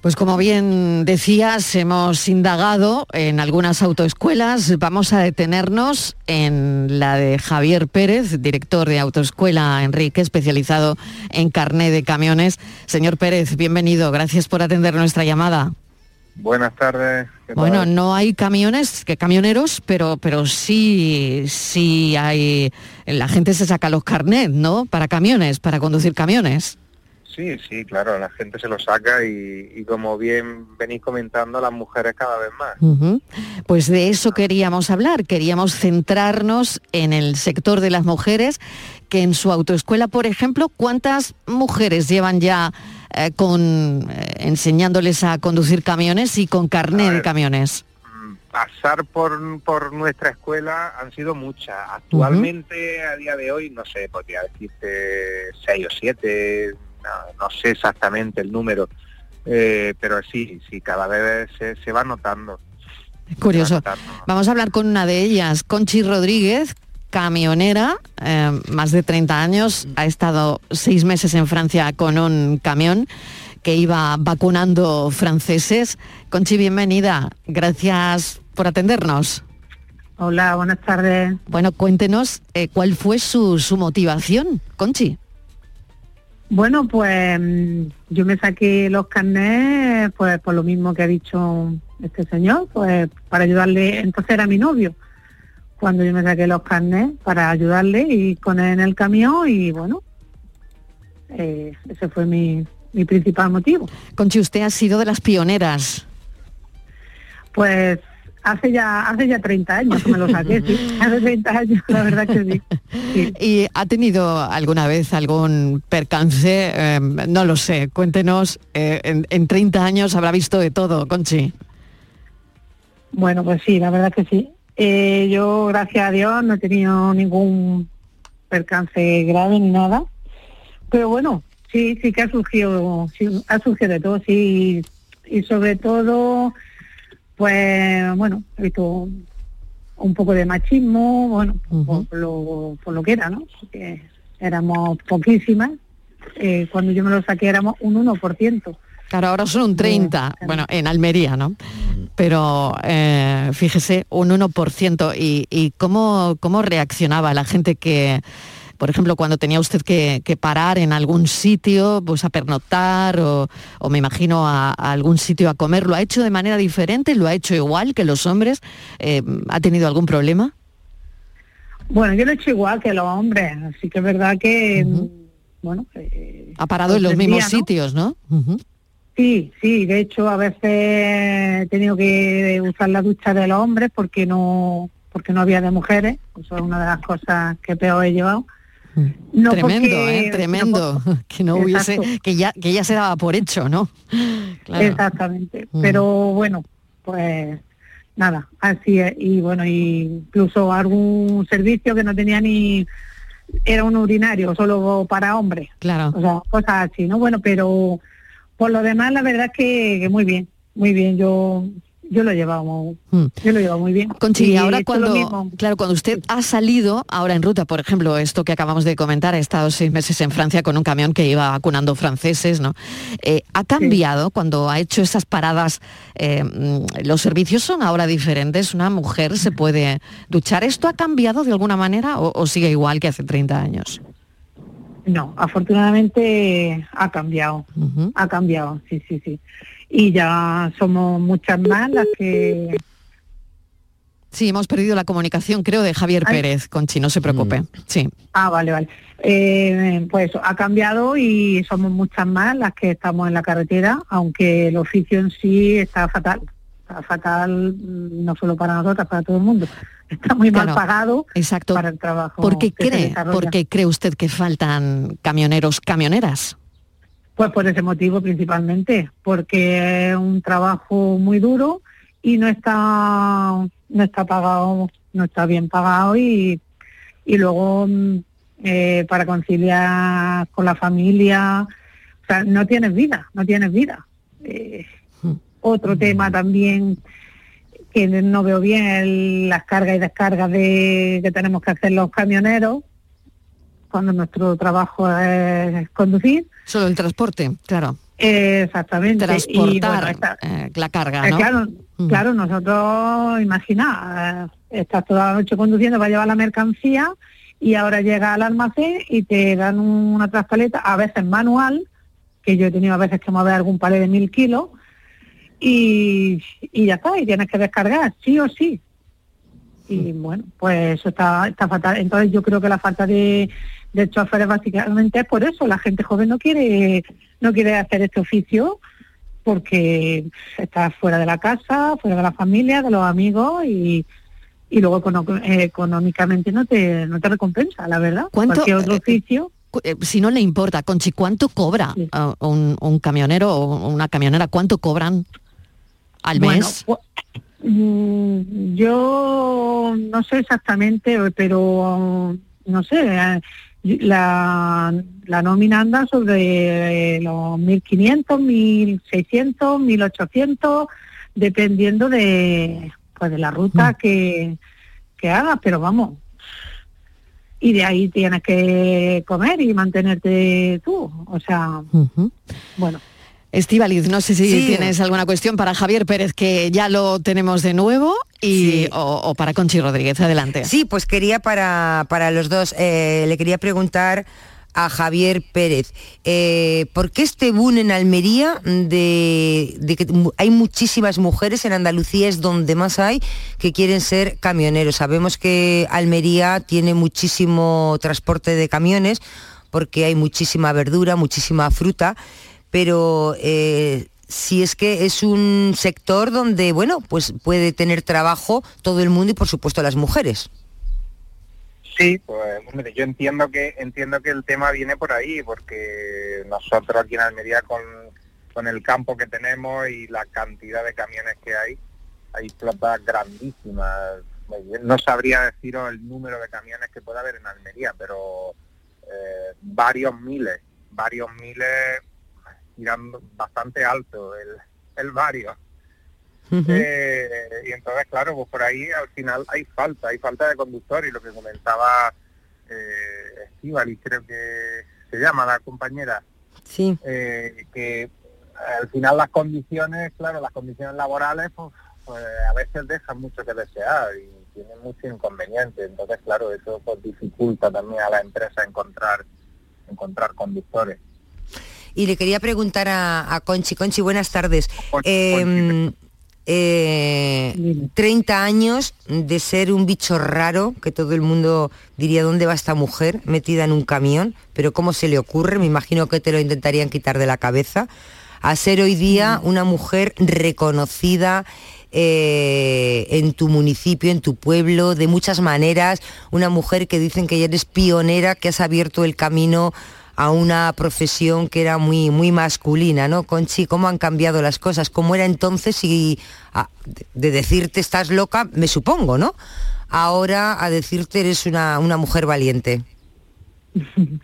Pues como bien decías, hemos indagado en algunas autoescuelas. Vamos a detenernos en la de Javier Pérez, director de Autoescuela Enrique, especializado en carné de camiones. Señor Pérez, bienvenido. Gracias por atender nuestra llamada. Buenas tardes. ¿qué Bueno, no hay camiones, que camioneros, pero, pero sí, sí hay. La gente se saca los carnets, ¿no? Para camiones, para conducir camiones. Sí, sí, claro, la gente se lo saca y, y como bien venís comentando, las mujeres cada vez más. Pues de eso queríamos hablar, queríamos centrarnos en el sector de las mujeres, que en su autoescuela, por ejemplo, ¿cuántas mujeres llevan ya eh, con eh, enseñándoles a conducir camiones y con carné de camiones? Pasar por, por nuestra escuela han sido muchas. Actualmente, a día de hoy, no sé, podría decirte seis o siete, no, no sé exactamente el número, eh, pero sí, sí, cada vez se, se va notando. Curioso. Vamos a hablar con una de ellas, Conchi Rodríguez, camionera, eh, más de 30 años, ha estado seis meses en Francia con un camión que iba vacunando franceses. Conchi, bienvenida. Gracias por atendernos. Hola, buenas tardes. Bueno, cuéntenos eh, cuál fue su, su motivación, Conchi. Bueno, pues mm, yo me saqué los carnés, pues por lo mismo que ha dicho este señor, pues para ayudarle, entonces era mi novio, cuando yo me saqué los carnés para ayudarle y con él en el camión y bueno, eh, ese fue mi, mi principal motivo. Conchi, usted ha sido de las pioneras. Pues hace ya hace ya 30 años que me lo saqué, sí, *laughs* hace 30 años, la verdad que sí. ¿Y ha tenido alguna vez algún percance? Eh, no lo sé, cuéntenos, eh, en, en 30 años habrá visto de todo, Conchi. Bueno, pues sí, la verdad que sí. Eh, yo, gracias a Dios, no he tenido ningún percance grave ni nada. Pero bueno, sí, sí que ha surgido, sí, ha surgido de todo, sí. Y sobre todo, pues bueno, he visto un poco de machismo, bueno, por, lo, por lo que era, ¿no? Porque éramos poquísimas. Eh, cuando yo me lo saqué éramos un 1%. Claro, ahora son un 30, bueno, en Almería, ¿no? Pero eh, fíjese, un 1%. ¿Y, y cómo, cómo reaccionaba la gente que, por ejemplo, cuando tenía usted que, que parar en algún sitio, pues a pernoctar o, o me imagino a, a algún sitio a comer, ¿lo ha hecho de manera diferente? ¿Lo ha hecho igual que los hombres? Eh, ¿Ha tenido algún problema? Bueno, yo lo he hecho igual que los hombres, así que es verdad que, bueno, eh, Ha parado en los entendía, mismos ¿no? sitios, ¿no? Sí, sí, de hecho a veces he tenido que usar la ducha de los hombres porque no porque no había de mujeres, eso es una de las cosas que peor he llevado. No tremendo, porque- ¿eh? Tremendo. *laughs* que no hubiese, Exacto. que ya, que ya se daba por hecho, ¿no? Claro. Exactamente. Mm. Pero bueno, pues nada, así es. Y bueno, y incluso algún servicio que no tenía ni era un urinario solo para hombres. Claro. O sea, cosas así, ¿no? Bueno, pero por lo demás la verdad que, que muy bien, muy bien. Yo yo lo he llevado, Mm. yo lo he llevado muy bien. Conchi, Y ahora cuando, claro, cuando usted ha salido ahora en ruta, por ejemplo, esto que acabamos de comentar, ha estado seis meses en Francia con un camión que iba vacunando franceses, ¿no? Eh, ¿Ha cambiado cuando ha hecho esas paradas? eh, mm, ¿Los servicios son ahora diferentes? ¿Una mujer se puede duchar? ¿Esto ha cambiado de alguna manera o, o sigue igual que hace 30 años? No, afortunadamente ha cambiado, ha cambiado, sí, sí, sí. Y ya somos muchas más las que Sí, hemos perdido la comunicación, creo, de Javier Ay. Pérez, Conchi, no se preocupe. Sí. Ah, vale, vale. Eh, pues ha cambiado y somos muchas más las que estamos en la carretera, aunque el oficio en sí está fatal. Fatal, mm, no solo para nosotras, para todo el mundo. Está muy mal pagado exacto. para el trabajo. ¿Por qué cree, desarrolla. por qué cree usted que faltan camioneros, camioneras? Pues por ese motivo principalmente, porque es un trabajo muy duro y no está no está pagado, no está bien pagado y, y luego mm, eh, para conciliar con la familia, o sea, no tienes vida, no tienes vida. Eh, otro tema también que no veo bien es las cargas y descargas de, que tenemos que hacer los camioneros cuando nuestro trabajo es conducir. Solo el transporte, claro. Eh, Exactamente. Y, Transportar bueno, esta- eh, la carga, eh, ¿no? claro, claro, nosotros, imagina, eh, estás toda la noche conduciendo para llevar la mercancía y ahora llega al almacén y te dan una traspaleta, a veces manual, que yo he tenido a veces que mover algún palé de mil kilos, y, y ya está, y tienes que descargar, sí o sí. Y bueno, pues eso está, está fatal. Entonces yo creo que la falta de, de choferes básicamente es por eso. La gente joven no quiere, no quiere hacer este oficio porque está fuera de la casa, fuera de la familia, de los amigos y, y luego eh, económicamente no te, no te recompensa, la verdad. ¿Cuánto, Cualquier otro eh, oficio. Eh, si no le importa, Conchi, ¿cuánto cobra un, un camionero o una camionera? ¿Cuánto cobran al Bueno, mes? pu- mm, yo no sé exactamente, pero no sé, eh, la, la nómina anda sobre los 1.500, 1.600, 1.800, dependiendo de, pues, de la ruta que, que hagas, pero vamos. Y de ahí tienes que comer y mantenerte tú. O sea, bueno. Estivaliz, no sé si Sí. tienes alguna cuestión para Javier Pérez, que ya lo tenemos de nuevo, y, o, o para Conchi Rodríguez. Adelante. Sí, pues quería para, para los dos, eh, le quería preguntar a Javier Pérez, eh, ¿por qué este boom en Almería de, de que hay muchísimas mujeres en Andalucía es donde más hay que quieren ser camioneros? Sabemos que Almería tiene muchísimo transporte de camiones porque hay muchísima verdura, muchísima fruta, pero eh, si es que es un sector donde, bueno, pues puede tener trabajo todo el mundo y por supuesto las mujeres. Sí, pues hombre, yo entiendo que entiendo que el tema viene por ahí, porque nosotros aquí en Almería con, con el campo que tenemos y la cantidad de camiones que hay, hay flotas grandísimas. No sabría deciros el número de camiones que puede haber en Almería, pero eh, varios miles, varios miles, tirando bastante alto el, el varios. Eh, y entonces, claro, pues por ahí al final hay falta, hay falta de conductor y lo que comentaba eh, Estíbaliz, creo que se llama la compañera, Sí. eh, que al final las condiciones, claro, las condiciones laborales, pues, pues, a veces dejan mucho que desear y tienen mucho inconveniente. Entonces, claro, eso pues dificulta también a la empresa encontrar encontrar conductores. Y le quería preguntar a, a Conchi. Conchi, buenas tardes. Eh, eh, 30 años de ser un bicho raro, que todo el mundo diría, ¿dónde va esta mujer metida en un camión? Pero ¿cómo se le ocurre? Me imagino que te lo intentarían quitar de la cabeza. A ser hoy día una mujer reconocida eh, en tu municipio, en tu pueblo, de muchas maneras, una mujer que dicen que ya eres pionera, que has abierto el camino a una profesión que era muy muy masculina, ¿no? Conchi, ¿cómo han cambiado las cosas? ¿Cómo era entonces y a- de- de decirte estás loca, me supongo, ¿no? Ahora a decirte eres una, una mujer valiente. *laughs*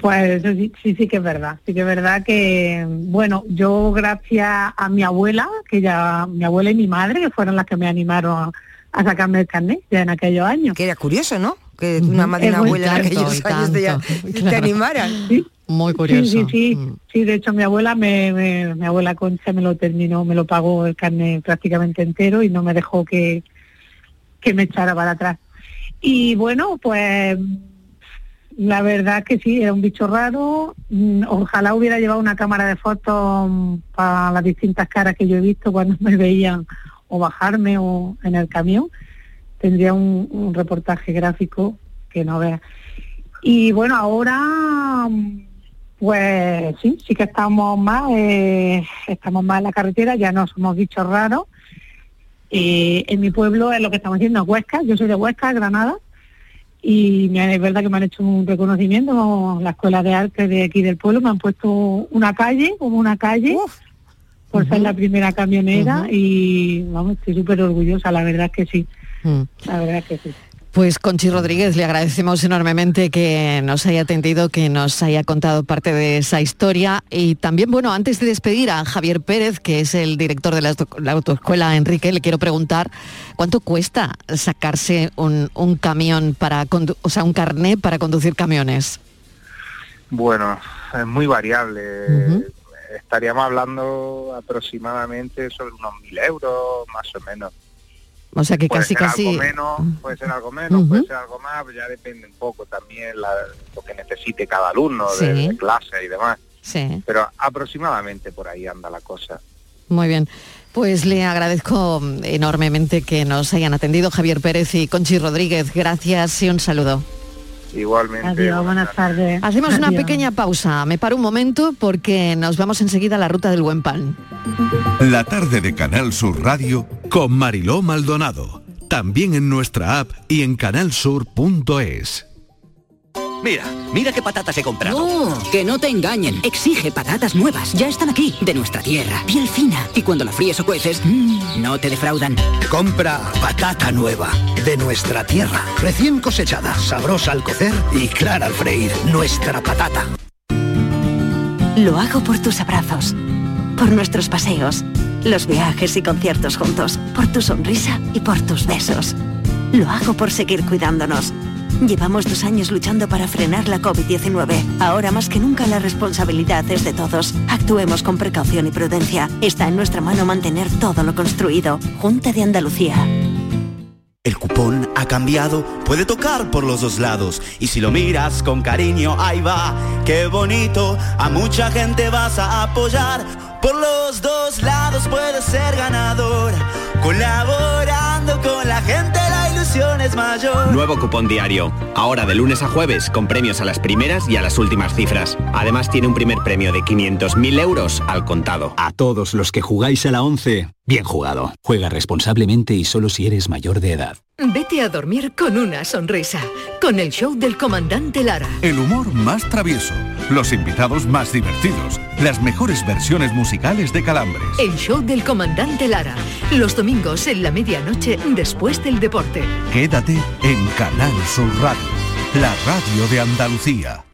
Pues eso sí, sí, sí que es verdad. Sí que es verdad que, bueno, yo gracias a mi abuela, que ya, mi abuela y mi madre, que fueron las que me animaron a, a sacarme el carnet ya en aquellos años. Que era curioso, ¿no? Que una madre y una abuela en tanto, aquellos y años te, tanto, *laughs* te claro. animaran. Sí. Muy Sí, sí, sí. Sí, de hecho mi abuela me, me- mi abuela Concha me lo terminó, me lo pagó el carnet prácticamente entero y no me dejó que, que me echara para atrás. Y bueno, pues la verdad que sí, era un bicho raro. Mm, Ojalá hubiera llevado una cámara de fotos mm, para las distintas caras que yo he visto cuando *laughs* me veían o bajarme o en el camión. Tendría un, un reportaje gráfico que no veas. Y bueno, ahora mm, pues sí, sí que estamos más, eh, estamos más en la carretera, ya no somos bichos raros Eh, en mi pueblo es lo que estamos haciendo, Huesca, yo soy de Huesca, Granada, y me- es verdad que me han hecho un reconocimiento, la Escuela de Arte de aquí del pueblo, me han puesto una calle, como una calle, por ser la primera camionera y vamos, estoy súper orgullosa, la verdad es que sí, Mm. la verdad es que sí. Pues Conchi Rodríguez, le agradecemos enormemente que nos haya atendido, que nos haya contado parte de esa historia. Y también, bueno, antes de despedir a Javier Pérez, que es el director de la, auto- la autoescuela Enrique, le quiero preguntar cuánto cuesta sacarse un, un camión para, o sea, un carné para conducir camiones. Bueno, es muy variable. Estaríamos hablando aproximadamente sobre unos mil euros, más o menos. O sea que puede casi, ser casi... algo menos, puede ser algo menos, puede ser algo más, pues ya depende un poco también la- lo que necesite cada alumno de, de clase y demás. Sí, Pero aproximadamente por ahí anda la cosa. muy bien. Pues le agradezco enormemente que nos hayan atendido Javier Pérez y Conchi Rodríguez. Gracias y un saludo. Igualmente. Adiós, buenas tardes. Hacemos una pequeña pausa. Me paro un momento porque nos vamos enseguida a la ruta del buen pan. La tarde de Canal Sur Radio con Mariló Maldonado. También en nuestra app y en canalsur.es. Mira, mira qué patatas he comprado. No, que no te engañen. Exige patatas nuevas. Ya están aquí, de nuestra tierra. Piel fina. Y cuando la fríes o cueces, mmm, no te defraudan. Compra patata nueva, de nuestra tierra, recién cosechada, sabrosa al cocer y clara al freír. Nuestra patata. Lo hago por tus abrazos, por nuestros paseos, los viajes y conciertos juntos, por tu sonrisa y por tus besos. Lo hago por seguir cuidándonos. Llevamos dos años luchando para frenar la COVID-19. Ahora más que nunca la responsabilidad es de todos. Actuemos con precaución y prudencia. Está en nuestra mano mantener todo lo construido. Junta de Andalucía. El cupón ha cambiado, puede tocar por los dos lados. Y si lo miras con cariño, ahí va, qué bonito. A mucha gente vas a apoyar. Por los dos lados puedes ser ganador. Colaborando con la gente, ilusión es mayor. Nuevo cupón diario. Ahora de lunes a jueves con premios a las primeras y a las últimas cifras. Además tiene un primer premio de 500.000 euros al contado. A todos los que jugáis a la 11, bien jugado. Juega responsablemente y solo si eres mayor de edad. Vete a dormir con una sonrisa, con el show del comandante Lara. El humor más travieso, los invitados más divertidos, las mejores versiones musicales de Calambres. El show del comandante Lara, los domingos en la medianoche después del deporte. Quédate en Canal Sur Radio, la radio de Andalucía.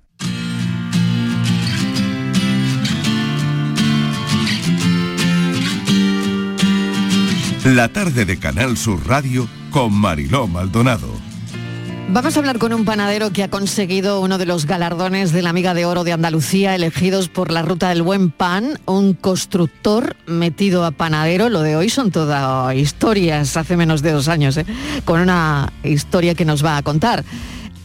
La tarde de Canal Sur Radio con Mariló Maldonado. Vamos a hablar con un panadero que ha conseguido uno de los galardones de la Amiga de Oro de Andalucía, elegidos por la Ruta del Buen Pan, un constructor metido a panadero. Lo de hoy son todas historias, hace menos de dos años, ¿eh? con una historia que nos va a contar.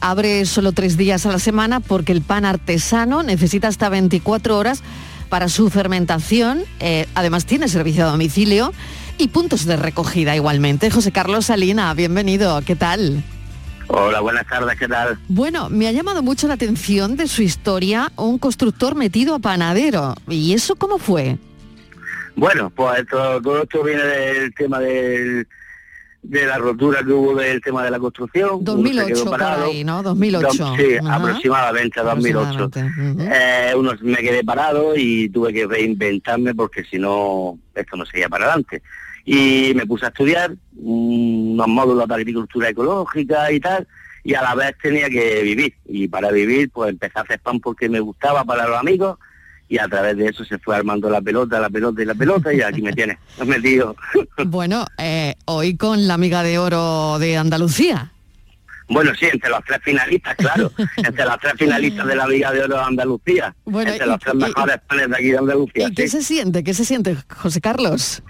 Abre solo tres días a la semana porque el pan artesano necesita hasta 24 horas para su fermentación. Eh, además tiene servicio a domicilio y puntos de recogida igualmente. José Carlos Salina, bienvenido. ¿Qué tal? Hola, buenas tardes, ¿qué tal? Bueno, me ha llamado mucho la atención de su historia un constructor metido a panadero. ¿Y eso cómo fue? Bueno, pues esto- todo esto viene del tema del, de la rotura que hubo del tema de la construcción. Uno se 2008 quedó por parado. ahí, ¿no? 2008. Dos- sí, Ajá. aproximadamente 2008. Aproximadamente, ujú. Eh, uno me quedé parado y tuve que reinventarme porque si no, esto no seguía para adelante. Y me puse a estudiar unos módulos de agricultura ecológica y tal, y a la vez tenía que vivir. Y para vivir, pues empecé a hacer pan porque me gustaba para los amigos, y a través de eso se fue armando la pelota, la pelota y la pelota, y aquí me tiene, *laughs* metido. Bueno, eh, hoy con la amiga de oro de Andalucía. Bueno, sí, entre los tres finalistas, claro. *laughs* entre los tres finalistas de la Liga de Oro de Andalucía. Bueno, entre los tres mejores panes de aquí de Andalucía. ¿Y qué se siente? ¿Qué se siente, José Carlos?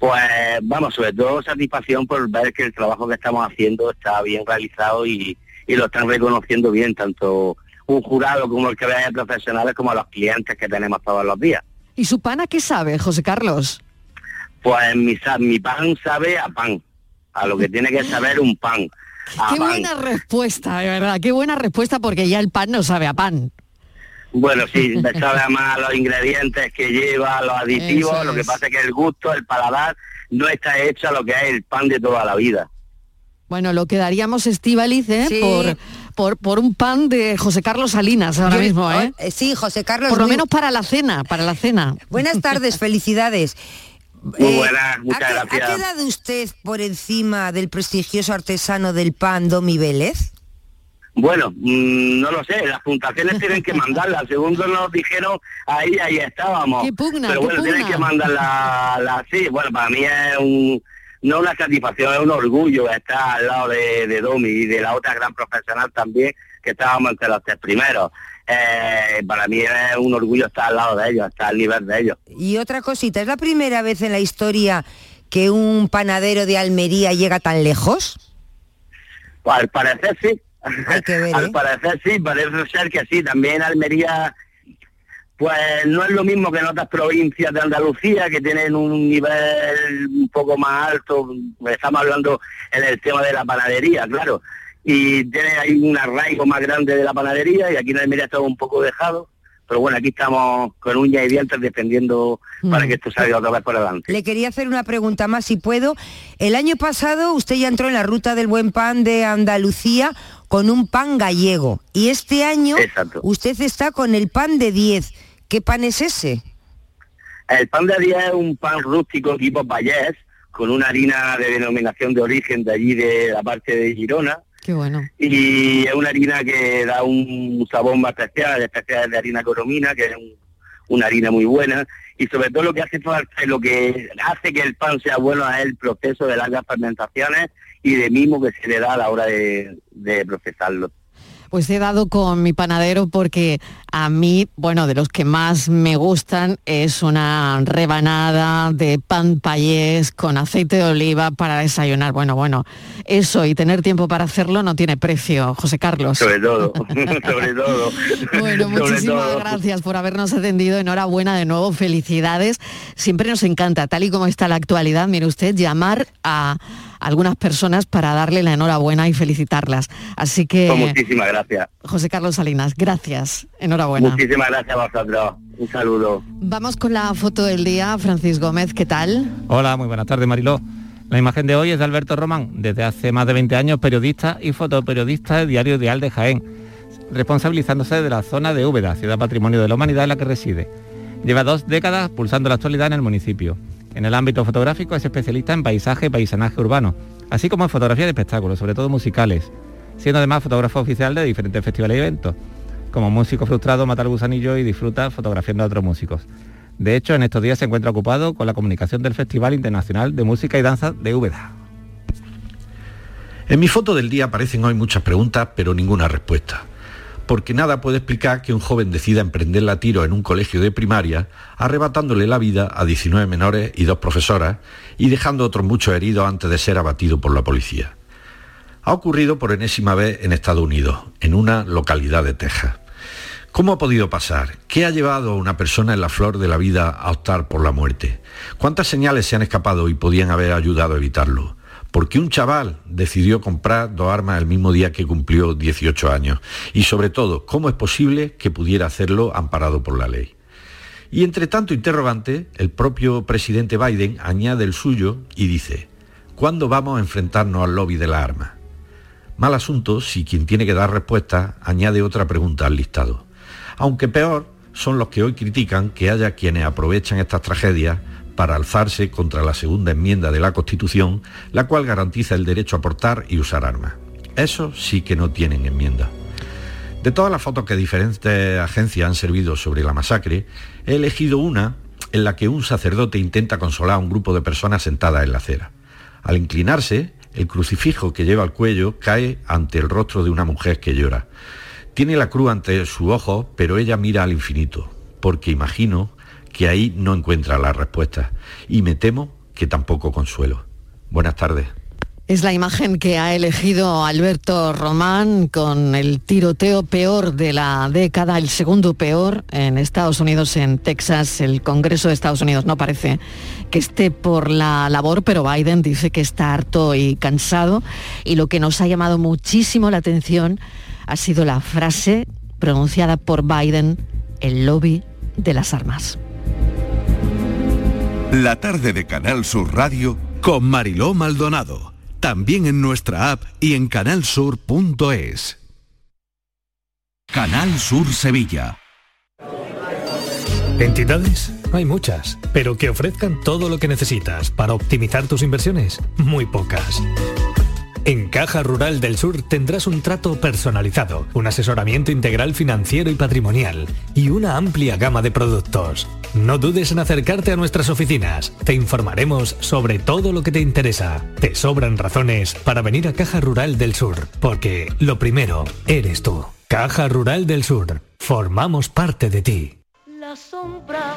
Pues vamos, sobre todo satisfacción por ver que el trabajo que estamos haciendo está bien realizado y, y lo están reconociendo bien, tanto un jurado como el que vea de profesionales como los clientes que tenemos todos los días. ¿Y su pan a qué sabe, José Carlos? Pues mi, mi pan sabe a pan, a lo que tiene que saber un pan. *laughs* A Qué pan. buena respuesta, de verdad, qué buena respuesta porque ya el pan no sabe a pan. Bueno, sí, *laughs* me sabe a más los ingredientes que lleva, los aditivos, lo que pasa es que el gusto, el paladar, no está hecho a lo que es el pan de toda la vida. Bueno, lo que daríamos Estivaliz, ¿eh? Sí. Por, por, por un pan de José Carlos Salinas ahora Yo- mismo, ¿eh? Eh, Sí, José Carlos. Por lo muy- menos para la cena, para la cena. Buenas tardes, *laughs* felicidades. Muy buenas, muchas ¿ha, que- gracias. ¿Ha quedado usted por encima del prestigioso artesano del pan Domi Vélez? Bueno, mm, no lo sé, las puntuaciones tienen que *laughs* mandarlas. Segundo nos dijeron, ahí, ahí estábamos. Qué pugna, Pero qué bueno, tienen pugna. que mandarla, la, sí, bueno, para mí es un, no una satisfacción, es un orgullo estar al lado de, de Domi y de la otra gran profesional también, que estábamos entre los tres primeros. Eh, para mí es un orgullo estar al lado de ellos, estar al nivel de ellos. Y otra cosita, ¿es la primera vez en la historia que un panadero de Almería llega tan lejos? Pues al parecer sí. Hay que ver, al ¿eh? parecer sí, parece ser que sí. También Almería, pues no es lo mismo que en otras provincias de Andalucía que tienen un nivel un poco más alto. Estamos hablando en el tema de la panadería, claro. Y tiene ahí un arraigo más grande de la panadería y aquí en Almería estamos un poco dejado. Pero bueno, aquí estamos con uñas y dientes defendiendo para que esto salga otra vez por adelante. Le quería hacer una pregunta más, si puedo. El año pasado usted ya entró en la ruta del buen pan de Andalucía con un pan gallego. Y este año Exacto. usted está con el pan de 10. ¿Qué pan es ese? El pan de día es un pan rústico tipo payés, con una harina de denominación de origen de allí de la parte de Girona. Qué bueno. Y es una harina que da un sabor más especial, especial de harina coromina, que es un- una harina muy buena. Y sobre todo lo que hace falta, lo que hace que el pan sea bueno es el proceso de largas fermentaciones y de mimo que se le da a la hora de, de procesarlo. Pues he dado con mi panadero porque a mí, bueno, de los que más me gustan es una rebanada de pan payés con aceite de oliva para desayunar. Bueno, bueno, eso y tener tiempo para hacerlo no tiene precio, José Carlos. Sobre todo, *laughs* sobre todo. Bueno, sobre muchísimas todo. gracias por habernos atendido. Enhorabuena de nuevo, felicidades. Siempre nos encanta, tal y como está la actualidad, mire usted, llamar a algunas personas para darle la enhorabuena y felicitarlas. Así que, Pues muchísimas gracias. José Carlos Salinas, gracias. Enhorabuena. Muchísimas gracias a vosotros. Un saludo. Vamos con la foto del día. Francis Gómez, ¿qué tal? Hola, muy buenas tardes Mariló. La imagen de hoy es de Alberto Román, desde hace más de 20 años periodista y fotoperiodista del diario Dial de Jaén, responsabilizándose de la zona de Úbeda, ciudad patrimonio de la humanidad en la que reside. Lleva dos décadas pulsando la actualidad en el municipio. En el ámbito fotográfico es especialista en paisaje y paisanaje urbano, así como en fotografía de espectáculos, sobre todo musicales, siendo además fotógrafo oficial de diferentes festivales y eventos. Como músico frustrado mata el gusanillo y disfruta fotografiando a otros músicos. De hecho, en estos días se encuentra ocupado con la comunicación del Festival Internacional de Música y Danza de Úbeda. En mi foto del día aparecen hoy muchas preguntas, pero ninguna respuesta. Porque nada puede explicar que un joven decida emprender la tiro en un colegio de primaria, arrebatándole la vida a 19 menores y dos profesoras, y dejando otros muchos heridos antes de ser abatido por la policía. Ha ocurrido por enésima vez en Estados Unidos, en una localidad de Texas. ¿Cómo ha podido pasar? ¿Qué ha llevado a una persona en la flor de la vida a optar por la muerte? ¿Cuántas señales se han escapado y podían haber ayudado a evitarlo? ¿Por qué un chaval decidió comprar dos armas el mismo día que cumplió 18 años? Y sobre todo, ¿cómo es posible que pudiera hacerlo amparado por la ley? Y entre tanto interrogante, el propio presidente Biden añade el suyo y dice, ¿cuándo vamos a enfrentarnos al lobby de la arma? Mal asunto si quien tiene que dar respuesta añade otra pregunta al listado. Aunque peor son los que hoy critican que haya quienes aprovechan estas tragedias para alzarse contra la segunda enmienda de la Constitución, la cual garantiza el derecho a portar y usar armas. Eso sí que no tienen enmienda. De todas las fotos que diferentes agencias han servido sobre la masacre, he elegido una en la que un sacerdote intenta consolar a un grupo de personas sentadas en la acera. Al inclinarse, el crucifijo que lleva al cuello cae ante el rostro de una mujer que llora. Tiene la cruz ante su ojo, pero ella mira al infinito, porque imagino que ahí no encuentra la respuesta. Y me temo que tampoco consuelo. Buenas tardes. Es la imagen que ha elegido Alberto Román con el tiroteo peor de la década, el segundo peor en Estados Unidos, en Texas. El Congreso de Estados Unidos no parece que esté por la labor, pero Biden dice que está harto y cansado. Y lo que nos ha llamado muchísimo la atención ha sido la frase pronunciada por Biden el lobby de las armas. La tarde de Canal Sur Radio con Mariló Maldonado. También en nuestra app y en canalsur.es. Canal Sur Sevilla. ¿Entidades? Hay muchas, pero que ofrezcan todo lo que necesitas para optimizar tus inversiones, muy pocas. En Caja Rural del Sur tendrás un trato personalizado, un asesoramiento integral financiero y patrimonial y una amplia gama de productos. No dudes en acercarte a nuestras oficinas. Te informaremos sobre todo lo que te interesa. Te sobran razones para venir a Caja Rural del Sur, porque lo primero eres tú. Caja Rural del Sur. Formamos parte de ti. La sombra,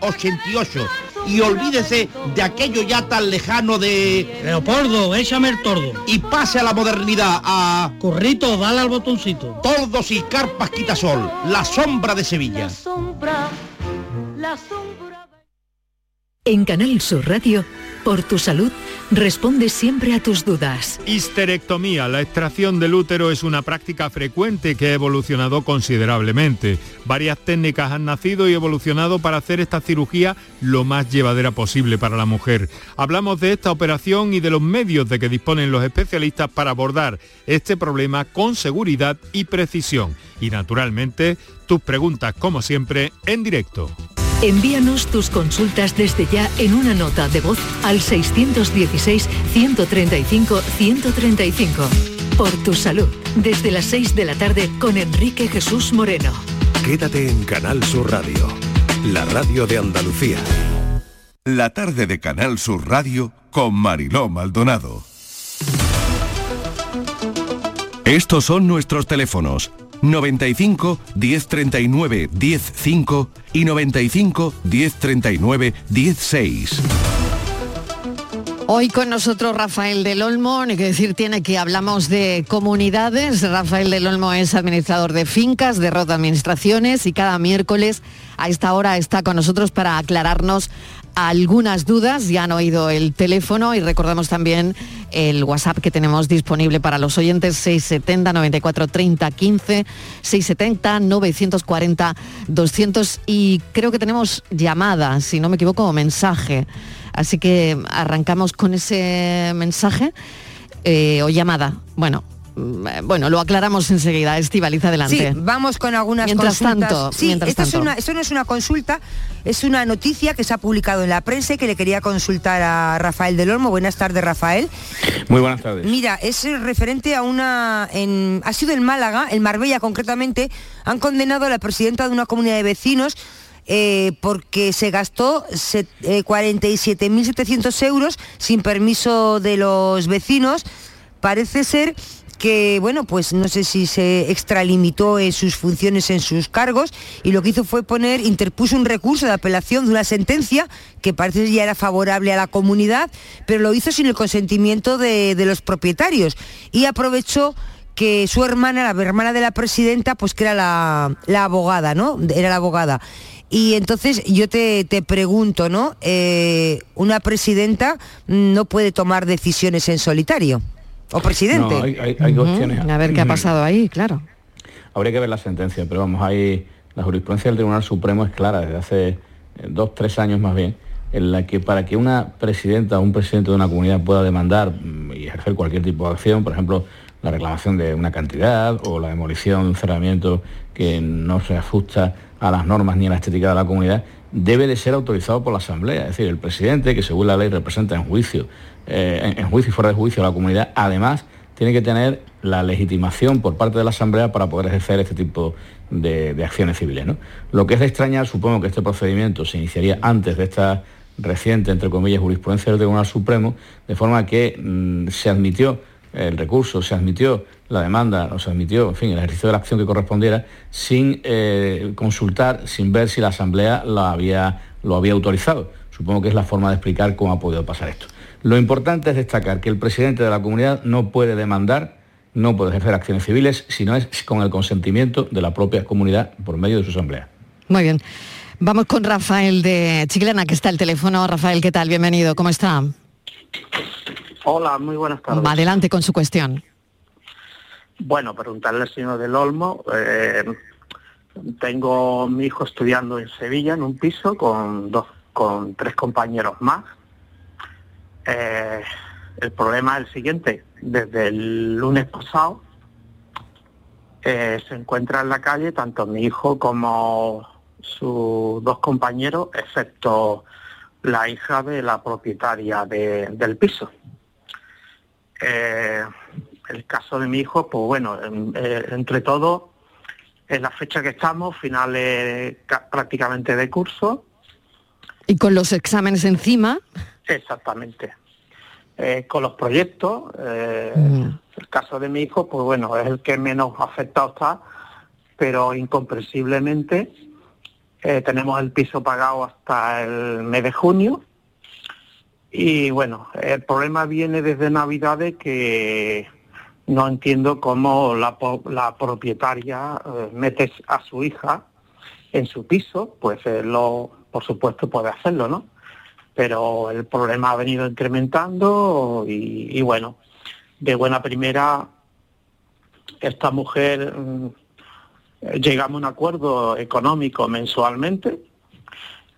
88 y olvídese de aquello ya tan lejano de Leopoldo, échame el tordo. y pase a la modernidad a Corrito, dale al botoncito. Tordos y Carpas Quitasol, la sombra de Sevilla. Sombra, la sombra. En Canal Sur Radio, por tu salud, responde siempre a tus dudas. Histerectomía, la extracción del útero es una práctica frecuente que ha evolucionado considerablemente. Varias técnicas han nacido y evolucionado para hacer esta cirugía lo más llevadera posible para la mujer. Hablamos de esta operación y de los medios de que disponen los especialistas para abordar este problema con seguridad y precisión. Y naturalmente, tus preguntas, como siempre, en directo. Envíanos tus consultas desde ya en una nota de voz al 616-135-135. Por tu salud, desde las 6 de la tarde con Enrique Jesús Moreno. Quédate en Canal Sur Radio, la radio de Andalucía. La tarde de Canal Sur Radio con Mariló Maldonado. Estos son nuestros teléfonos 95 1039 105 y 95 1039 16. Hoy con nosotros Rafael del Olmo, hay que decir tiene que hablamos de comunidades. Rafael del Olmo es administrador de fincas, de Rota Administraciones y cada miércoles a esta hora está con nosotros para aclararnos algunas dudas. Ya han oído el teléfono y recordamos también el WhatsApp que tenemos disponible para los oyentes 670 94 30 15 670 940 200 y creo que tenemos llamada, si no me equivoco, o mensaje. Así que arrancamos con ese mensaje eh, o llamada. Bueno, bueno, lo aclaramos enseguida. Estivaliza adelante. Sí, vamos con algunas Mientras consultas. tanto, sí, mientras esto, tanto. Es una, esto no es una consulta, es una noticia que se ha publicado en la prensa y que le quería consultar a Rafael del Olmo. Buenas tardes, Rafael. Muy buenas tardes. Mira, es referente a una... En, ha sido en Málaga, en Marbella concretamente, han condenado a la presidenta de una comunidad de vecinos eh, porque se gastó eh, 47.700 euros sin permiso de los vecinos. Parece ser que, bueno, pues no sé si se extralimitó en sus funciones, en sus cargos, y lo que hizo fue poner, interpuso un recurso de apelación de una sentencia que parece ya era favorable a la comunidad, pero lo hizo sin el consentimiento de, de los propietarios y aprovechó que su hermana, la hermana de la presidenta, pues que era la, la abogada, ¿no? Era la abogada. Y entonces yo te, te pregunto, ¿no? Eh, una presidenta no puede tomar decisiones en solitario. O presidente. No, hay- hay- hay cuestiones. A ver qué ha pasado ahí, claro. Habría que ver la sentencia, pero vamos, ahí la jurisprudencia del Tribunal Supremo es clara desde hace eh, dos, tres años más bien, en la que para que una presidenta o un presidente de una comunidad pueda demandar mm, y ejercer cualquier tipo de acción, por ejemplo, la reclamación de una cantidad o la demolición de un cerramiento que no se ajusta a las normas ni a la estética de la comunidad, debe de ser autorizado por la Asamblea. Es decir, el presidente, que según la ley representa en juicio, eh, en, juicio y fuera de juicio la comunidad, además tiene que tener la legitimación por parte de la Asamblea para poder ejercer este tipo de, acciones civiles. ¿no? Lo que es de extrañar, supongo que este procedimiento se iniciaría antes de esta reciente, entre comillas, jurisprudencia del Tribunal Supremo, de forma que mm, se admitió el recurso, se admitió la demanda, o se admitió, en fin, el ejercicio de la acción que correspondiera, sin eh, consultar, sin ver si la Asamblea lo había autorizado. Supongo que es la forma de explicar cómo ha podido pasar esto. Lo importante es destacar que el presidente de la comunidad no puede demandar, no puede ejercer acciones civiles, si no es con el consentimiento de la propia comunidad por medio de su Asamblea. Muy bien. Vamos con Rafael de Chiclana, que está al teléfono. Rafael, ¿qué tal? Bienvenido. ¿Cómo está? Hola, muy buenas tardes. Adelante con su cuestión. Bueno, preguntarle al señor del Olmo. eh, tengo mi hijo estudiando en Sevilla en un piso con dos, con tres compañeros más. Eh, el problema es el siguiente. Desde el lunes pasado eh, se encuentra en la calle tanto mi hijo como sus dos compañeros, excepto la hija de la propietaria de- del piso. Eh, el caso de mi hijo, pues bueno, en- entre todo, en la fecha que estamos, finales ca- prácticamente de curso, Y con los exámenes encima, exactamente. Eh, con los proyectos, eh, el caso de mi hijo, pues bueno, es el que menos afectado está, pero incomprensiblemente eh, tenemos el piso pagado hasta el mes de junio y bueno, el problema viene desde Navidades que no entiendo cómo la, la propietaria eh, mete a su hija en su piso, pues él lo, por supuesto puede hacerlo, ¿no? Pero el problema ha venido incrementando y, bueno, de buena primera, esta mujer mm, llegamos a un acuerdo económico mensualmente,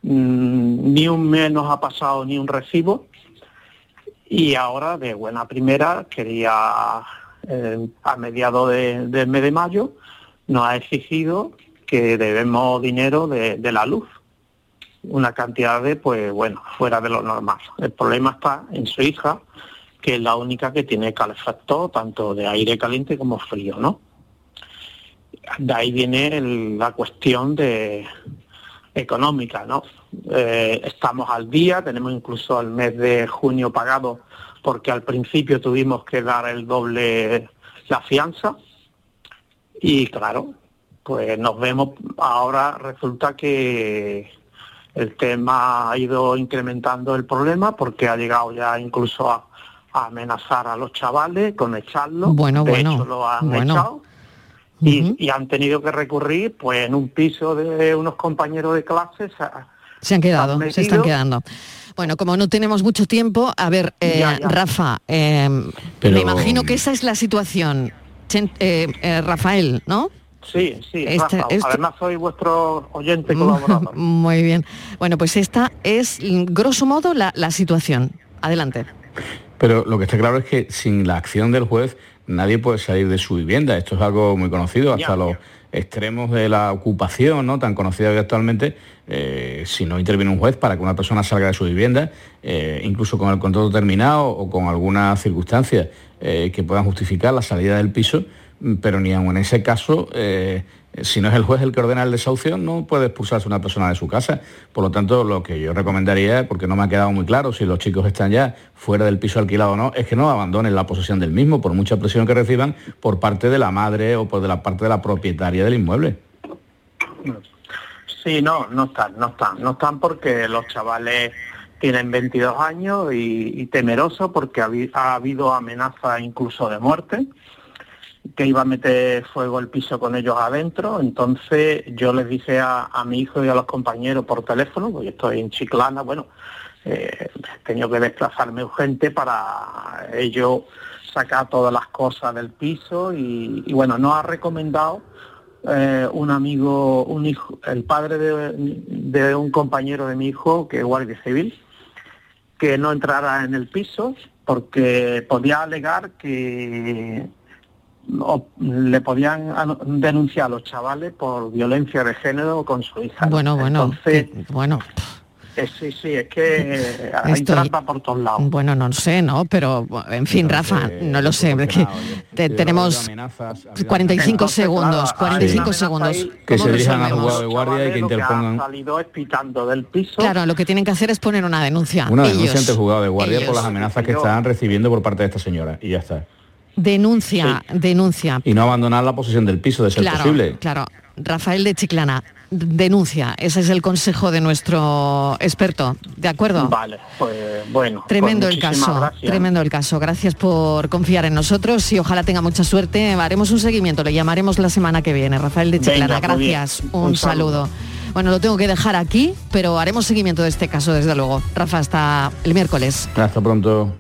mm, ni un mes nos ha pasado ni un recibo. Y ahora de buena primera quería, eh, a mediados de- del mes de mayo, nos ha exigido que debemos dinero de la luz, una cantidad de, pues bueno, fuera de lo normal. El problema está en su hija, que es la única que tiene calefactor, tanto de aire caliente como frío, ¿no? De ahí viene la cuestión de económica, ¿no? Eh, estamos al día, tenemos incluso el mes de junio pagado porque al principio tuvimos que dar el doble la fianza y claro, pues nos vemos, ahora resulta que el tema ha ido incrementando el problema porque ha llegado ya incluso a, a amenazar a los chavales con echarlo. Bueno, de bueno, hecho lo han bueno. echado y, y han tenido que recurrir pues en un piso de unos compañeros de clases a- se han quedado, han se están metido. quedando. Bueno, como no tenemos mucho tiempo, a ver, eh, Ya, ya. Rafa, eh, Pero- me imagino que esa es la situación. Chen- eh, eh, Rafael, ¿no? Sí, sí, Este- Rafa, esto- además soy vuestro oyente colaborador. *laughs* Muy bien. Bueno, pues esta es, mm, grosso modo, la, la situación. Adelante. Pero lo que está claro es que sin la acción del juez nadie puede salir de su vivienda. Esto es algo muy conocido, hasta los extremos de la ocupación, ¿no? tan conocida hoy actualmente, eh, si no interviene un juez para que una persona salga de su vivienda, eh, incluso con el contrato terminado o con alguna circunstancia eh, que puedan justificar la salida del piso, mm, pero ni aun en ese caso, eh, si no es el juez el que ordena el desahucio, no puede expulsarse una persona de su casa. Por lo tanto, lo que yo recomendaría, porque no me ha quedado muy claro si los chicos están ya fuera del piso alquilado o no, es que no abandonen la posesión del mismo, por mucha presión que reciban por parte de la madre o por de la parte de la propietaria del inmueble. Sí, no, no están, no están, no están porque los chavales tienen 22 años y, y porque ha, ha habido amenaza incluso de muerte, que iba a meter fuego el piso con ellos adentro. Entonces yo les dije a, a mi hijo y a los compañeros por teléfono, porque estoy en Chiclana, bueno, eh, he que desplazarme urgente para ellos sacar todas las cosas del piso y, y bueno, nos ha recomendado eh, un amigo, un hijo, el padre de, de un compañero de mi hijo, que es guardia civil, que no entrara en el piso porque podía alegar que o- le podían denunciar a los chavales por violencia de género con su hija. ¿no? Bueno, bueno, Entonces, que- bueno, eh, sí, sí, es que hay Estoy- trampa por todos lados. bueno, no sé, ¿no? Pero, en fin, Rafa, no lo sé, es que te- tenemos 45 Entonces, segundos, claro, hay 45 una segundos. ahí, Que se ¿Cómo dirijan al resolvemos? juzgado de guardia y que Lo que interpongan salido es pitando del piso. Claro, lo que tienen que hacer es poner una denuncia. una ellos, denuncia ante el juzgado de guardia por ellos. las amenazas que están recibiendo por parte de esta señora. Y ya está. Denuncia, denuncia. Y no abandonar la posesión del piso de ser claro, posible. Claro, Rafael de Chiclana, denuncia. Ese es el consejo de nuestro experto. ¿De acuerdo? Vale, pues bueno. Tremendo pues el muchísimas caso, gracias. tremendo el caso. Gracias por confiar en nosotros y ojalá tenga mucha suerte. Haremos un seguimiento, le llamaremos la semana que viene. Rafael de Chiclana, Venga, gracias. Un, Un saludo. saludo. Bueno, lo tengo que dejar aquí, pero haremos seguimiento de este caso, desde luego. Rafa, hasta el miércoles. Hasta pronto.